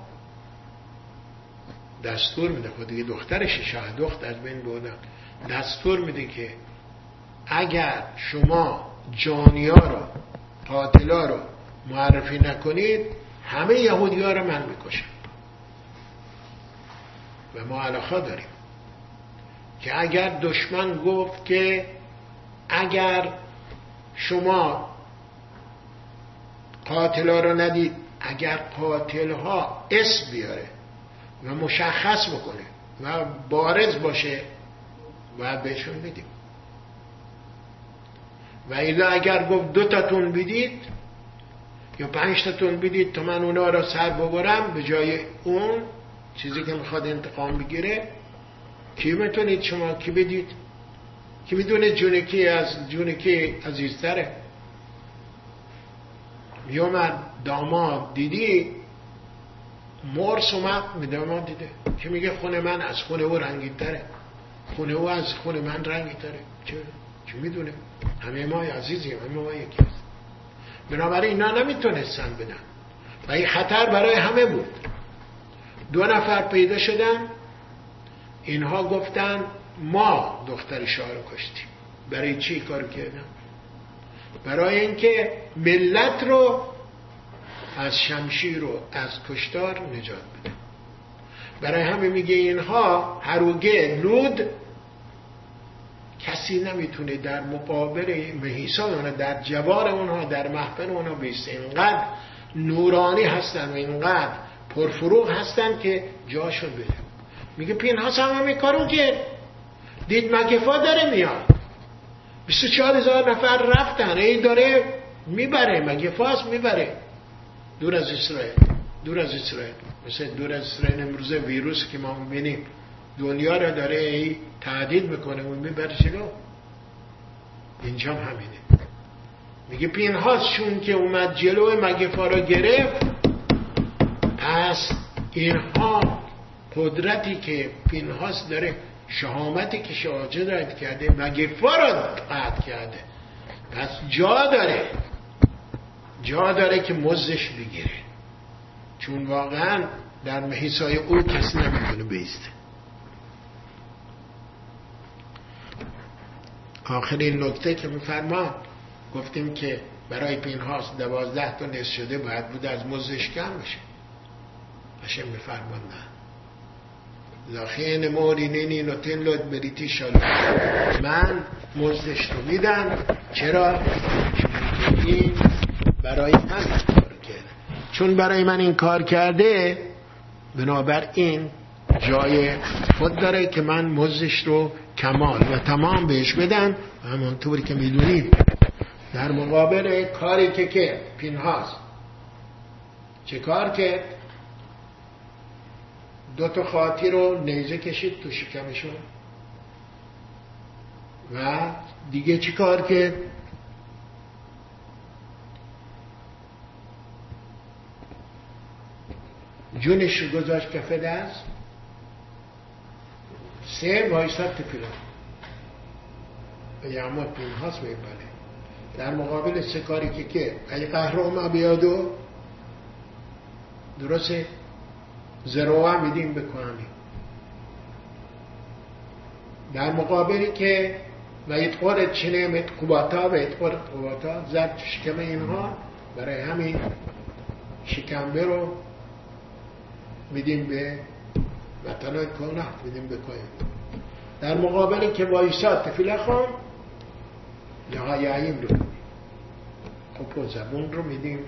دستور میده. خود دیگه دخترش شاه دخت از بین بودن دستور میده که اگر شما جانیا رو قاتلا رو معرفی نکنید همه یهودی ها رو من می‌کشم. و ما علاقه داریم که اگر دشمن گفت که اگر شما قاتلا رو ندید اگر قاتل ها اسم بیاره و مشخص بکنه و بارز باشه باید بهشون بدیم و ایلا اگر گفت دو تاتون بدید یا پنج تاتون بدید تا من اونا را سر ببرم به جای اون چیزی که می‌خواد انتقام بگیره کی می‌تونید شما کی بدید؟ کی می‌دونه جون کی از جون کی عزیزتره؟ میومد داماد دیدی؟ مرس اومد می داماد دیده که میگه خونه من از خونه او رنگی تره. خونه او از خونه من رنگی تره. چه چه می‌دونه؟ همه ما عزیزیم همه ما یکی هست بنابراین اینا نمی‌تونستن بدن. و این خطر برای همه بود. دو نفر پیدا شدن. اینها گفتن ما دختر شاه رو کشتیم. برای چی کار کردن؟ برای اینکه ملت رو از شمشیر و از کشتار نجات بده. برای همه میگه اینها هروگه لود کسی نمی‌تونه در مقابل مهیسان اونها در جوار اونها در محفل اونها بیسته اینقدر نورانی هستن و اینقدر پرفروغ هستن که جاشون بده میگه پینهاس هم همین کارو کرد. دید مگفا داره میاد. 24 هزار نفر رفتن. ای داره می‌بره. مگفاس می‌بره. دور از اسرائیل دور از اسرائیل. مثل دور از اسرائیل امروزه ویروس که ما می‌بینیم. دنیا را داره ای تعدید می‌کنه و می‌بره جلو اینجا همینه. میگه پینهاس چون که اومد جلو مگفا را گرفت؟ پس اینها قدرتی که پینهاس داره شهامتی که شاجد کرده مگفا را قطع کرده؟ پس جا داره. جا داره که مزش بگیره. چون واقعا در محیسای او کسی نمی‌تونه بیسته آخرین نکته که میفرما گفتیم که برای پینهاس دوازده تا نصف شده باید بود از مزش کم بشه. هشم میفرمان نه. موری نینی نوتن لود بریتی شالا من مزدش رو میدم. چرا؟ این برای من کار کرده. چون برای من این کار کرده بنابراین جای خود داره که من مزدش رو کمال و تمام بهش بدم. همانطوری که می‌دونید در مقابل کاری که که پینهاست. چه کار کرد دو تا خاطی رو نیزه کشید تو شکمشون. و دیگه چی کار کرد جونش رو گذاشت کف دست. سه وایساد تفیلا و یعماد پین هاست بله در مقابل سه کاری که که اگه قهر بیادو درسته زروع میدیم به در مقابلی که و اتقار چنه مت قباتا و اتقار قباتا زد شکم اینها برای همین شکمبه رو میدیم به مثلا کنه میدیم به کوه در مقابلی که وایساد تفیله خان نهاییم رو. خب زبون رو میدیم.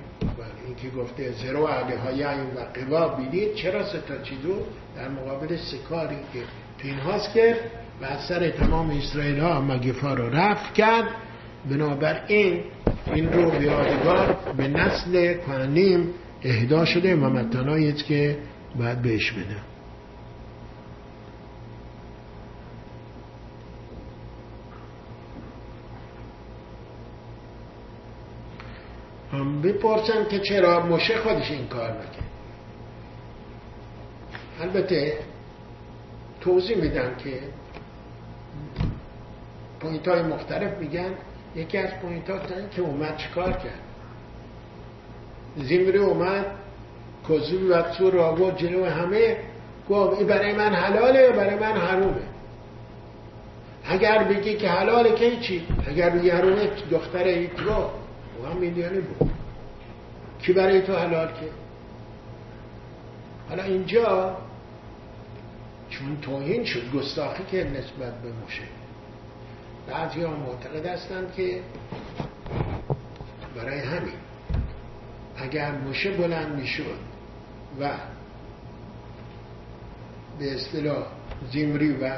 این که گفته زرو علی های و قوا بیدید چرا ستا چیزو؟ در مقابل سکاری که پینهاست کرد و از سر تمام اسرائیل ها مگفا رو رفت کرد. بنابراین این رو بیادگار به نسل کنیم اهدا شده و متنایی که باید بهش بده. بپرسن که چرا مشه خودش این کار نکرد. البته توضیح میدم که پوینت های مختلف میگن. یکی از پوینت ها که اومد چیکار کرد. زیمری اومد کزوی و سور را آورد جلو همه گفت این برای من حلاله برای من حرومه. اگر بگی که حلاله که چی اگر بگی حرومه دختر ایترو او هم میلیونی بود. کی برای تو حلال که؟ حالا اینجا چون توهین شد گستاخی که نسبت به موشه. بعضی ها معتقد هستند که برای همین اگر موشه بلند می‌شد و به اصطلاح زیمری و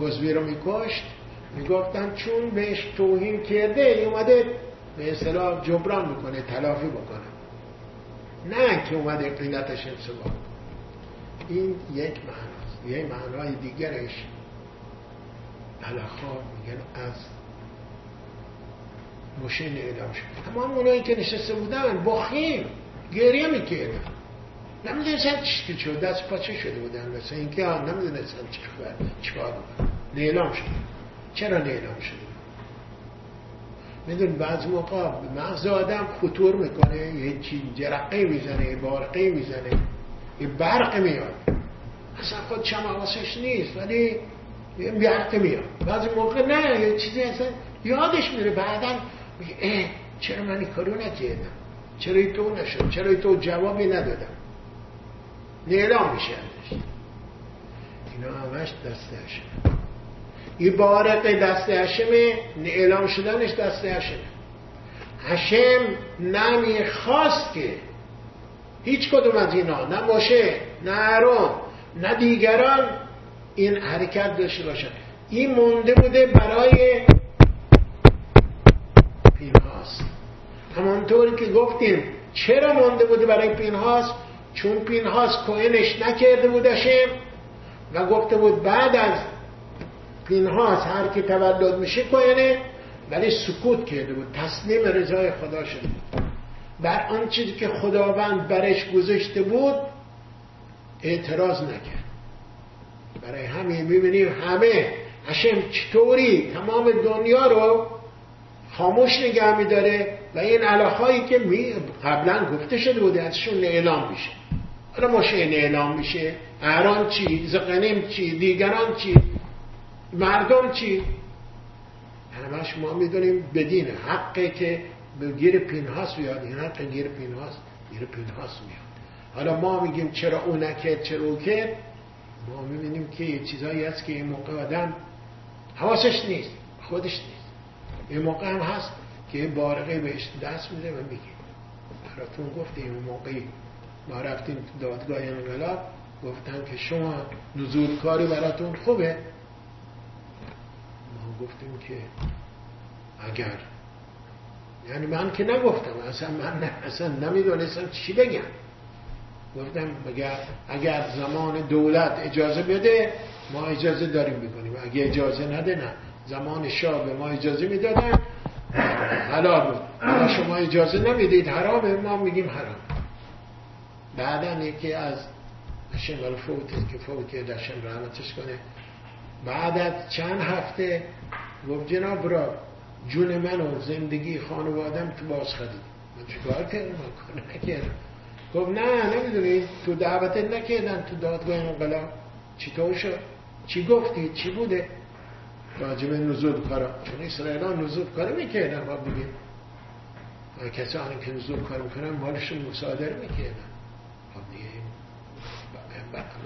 کزوی رو میکشت. می‌گفتن چون بهش توهین کرده اومده به اصطلاح جبران می‌کنه تلافی بکنه. نه که اومده قیمتش انصبا این یک معناست. یک معنای دیگرش علاخا میگن از مشین اعلام شد تمام اونایی که نشسته بودن بخیم گریه می‌کردن نمی‌دونستن چی شد. دست پاچه شده بودن مثل اینکه چی خبر چی کار نیلام شد. چرا نیلام شده میدون بعض موقع مغز آدم خطور می‌کنه. یه چی جرقه می‌زنه یه بارقه می‌زنه. یه برق میاد. اصلا خود چم حواسش نیست ولی یه برق میاد. بعضی موقع نه یه چیزی اصلا یادش میره. بعدا میگه اه چرا من این کارو نکردم؟ چرا تو نشد؟ چرا تو جوابی ندادم؟ نیلام میشه اینا همش دست هشم این بارق دست هشمه اعلام شدنش دست هشمه. هشم نمی‌خواست که هیچ کدوم از اینا نه باشه نه ارون نه دیگران این حرکت داشته باشن. این مونده بوده برای پینهاست همانطوری که گفتیم چرا مونده بوده برای پینهاست چون پینهاس کوهنش نکرده بودشم و گفته بود بعد از پینهاس هر کی تولد میشه کوهنه ولی سکوت کرده بود تسلیم رضای خدا شده بر آن چیزی که خداوند برش گذاشته بود اعتراض نکرد. برای همین می‌بینیم همه هشم چطوری تمام دنیا رو خاموش نگه میداره؟ و این علاقهایی که می قبلا گفته شده بوده ازشون اعلام میشه. حالا مشه اعلام میشه. اهران چی؟ زقنیم چی؟ دیگران چی؟ مردم چی؟ همش ما می‌دونیم بدین حقی که گیر پینهاس بیاد. این حق گیر پینهاس گیر پینهاس میاد. حالا ما میگیم چرا او نکرد چرا او کرد ما می‌بینیم که یه چیزایی هست که این موقع آدم حواسش نیست. خودش نیست. این موقع هم هست. که بارقه بهش دست میده و میگه. براتون گفته این موقعی ما رفتیم تو دادگاه انقلاب گفتن که شما نزول کاری براتون خوبه. ما گفتیم که اگر. یعنی من که نگفتم اصلا من اصلا نمی‌دونستم چی بگم. گفتم اگر, اگر زمان دولت اجازه بده ما اجازه داریم بکنیم اگه اجازه نده نه. زمان شاه به ما اجازه می‌دادن حلال شما اجازه نمی‌دید. حرامه ما میگیم حرام. بعدا یکی از شنگال فوت که فوت که داشتن رحمتش کنه. بعد از چند هفته گفت جناب را جون من و زندگی خانوادم تو باز خدید من چیکار کردم؟ من نکردم. گفت نه نمی‌دونی. تو دعوتت نکردن تو دادگاه انقلاب. چطور شد؟ چی گفتی؟ چی بوده؟ راجب نزول کارا. چون اسرائیل ها نزول کارا می‌کردن با بگیم. کسانی که نزول کار می‌کنن مالشون مصادر می‌کردن. خب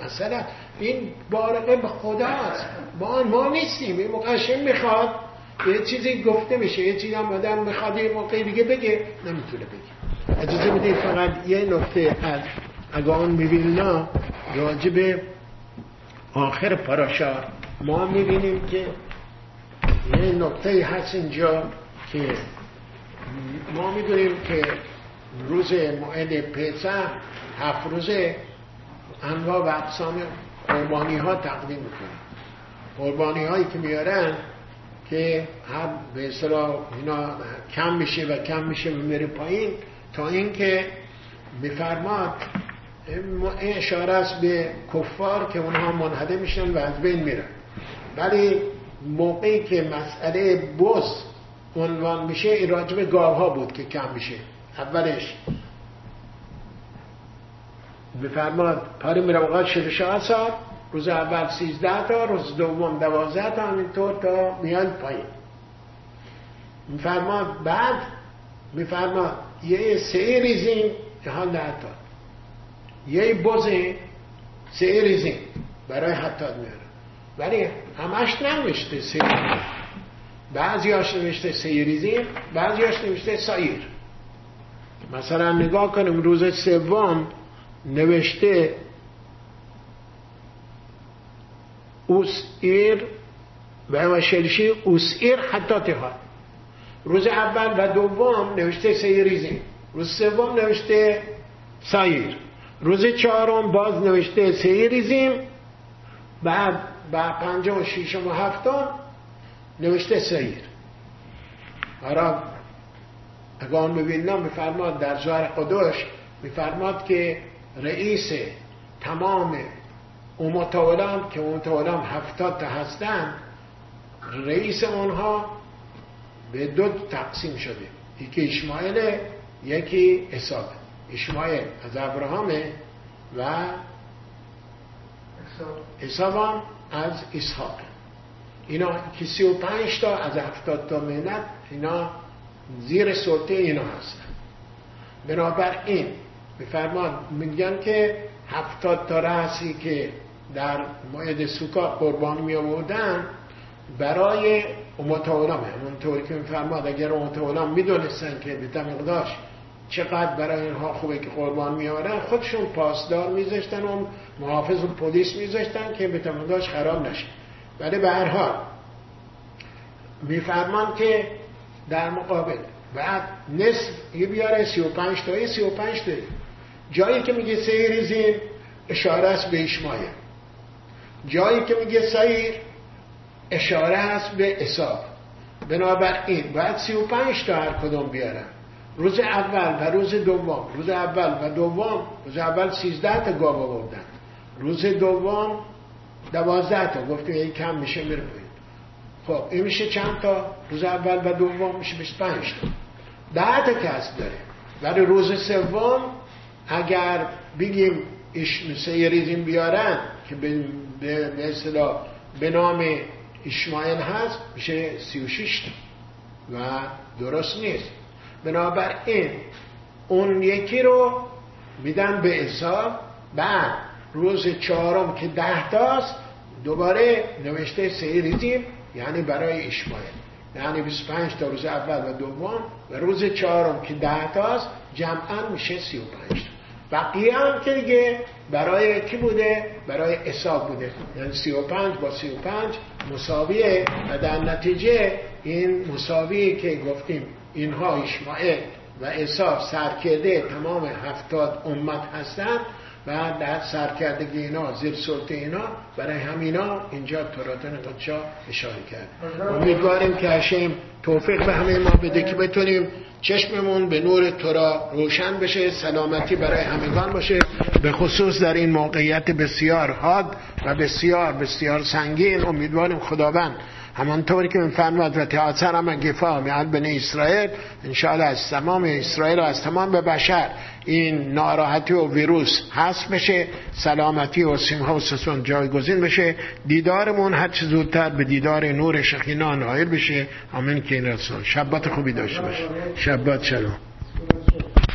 مثلا این بارقه به خداست ما ما نیستیم. این مقشم می‌خواد. یه چیزی گفته میشه. یه چیزی هم آدم می‌خواد یه موقعی دیگه بگه. نمی‌تونه بگه. اجازه بدید فقط یه نکته از اگان میبیننا راجب آخر پراشا ما می‌بینیم که یه نکته هست اینجا که ما می‌دونیم که روز موعد پسح هفت روزه انواع و اقسام قربانی ها تقدیم می‌کنن قربانی هایی که میارن که هم به اصطلاح اینا کم میشه و کم میشه و میره پایین تا اینکه میفرماد این اشاره است به کفار که اونها منحده میشن و از بین میرن. ولی موقعی که مسئله بس عنوان میشه این راجب گاوها ها بود که کم میشه. اولش بفرماد پاره میره وقت 66 سال روز اول 13 تا روز دوم 12 تا همینطور تا میان پایین. میفرماد بعد؟ میفرماد یه سه ریزین که حال تا یه بزه سه ریزین برای حتاد میاره. ولی همش ننوشته سه بعضی هاش نوشته سه ریزین بعضی هاش نوشته سایر. مثلا نگاه کنیم روز سوم نوشته اوسیر و شلشی اوسیر حتی تهاد روز اول و دوم نوشته سیریزین روز سوم نوشته سایر. روز چهارم باز نوشته سیریزیم بعد با پنجم و ششم و هفتم نوشته سیر. حالا اگان ببینم میفرماد در زهر قدوش میفرماد که رئیس تمام امتولان که امتولان هفتاد تا هستن رئیس اونها به دو تقسیم شده. یکی اشمایل یکی حساب اشمایل از ابراهامه و حساب از اسحاق. اینا که سی و پنج تا از هفتاد تا منت اینا زیر سلطه اینا هستن. بنابراین بفرمان میگن که هفتاد تا رأسی که در ماید سوکا قربان می آوردن برای امتولام همونطوری که میفرماد اگر امتولام می‌دونستن که به مقداش چقدر برای اینها خوبه که قربان میآورن خودشون پاسدار میذاشتن و محافظ و پلیس میذاشتن که به تمقداش خراب نشه. ولی به هر حال میفرمان که در مقابل بعد نصف یه بیاره سی و پنج تایی سی و پنج تایی جایی که میگه سه ریزین اشاره است به اشمایه. جایی که میگه سیر اشاره هست به حساب بنابراین باید سی و پنج تا هر کدوم بیارن. روز اول و روز دوم. روز اول و دوم روز اول سیزده تا گاو آوردن. روز دوم دوازده تا. گفتیم این کم میشه میره خب این میشه چند تا؟ روز اول و دوم میشه 25 تا. ده تا کسب داره ولی روز سوم اگر بگیم یه ریزیم بیارن که به به به نام اشمایل هست میشه 36 تا. و درست نیست. بنابراین اون یکی رو میدن به حساب بعد روز چهارم که ده تاست دوباره نوشته سه ریزیم یعنی برای اشمایل یعنی 25 تا روز اول و دوم و روز چهارم که ده تاست جمعا میشه 35 بقیه هم که دیگه برای کی بوده؟ برای حساب بوده. یعنی 35 با 35 مساویه و در نتیجه این مساوی که گفتیم اینها اشمائل و حساب سرکرده تمام هفتاد امت هستند و در سرکردگی اینا زیر سلطه اینا برای همینا اینجا توراتن قدشا اشاره کرد. امیدواریم که هشم توفیق به همه ما بده که بتونیم چشممون به نور تورا روشن بشه سلامتی برای همگان باشه. به خصوص در این موقعیت بسیار حاد و بسیار بسیار سنگین امیدواریم خداوند همانطوری که میفرماد و تیاتر هم گفا میاد بنی اسرائیل انشاءالله از تمام اسرائیل و از تمام به بشر این ناراحتی و ویروس هست بشه سلامتی و سیمها و سسون جایگزین بشه دیدارمون هر چه زودتر به دیدار نور شخینا نایل بشه. آمین که این رسول. شبات خوبی داشته باشه شبات شلوم.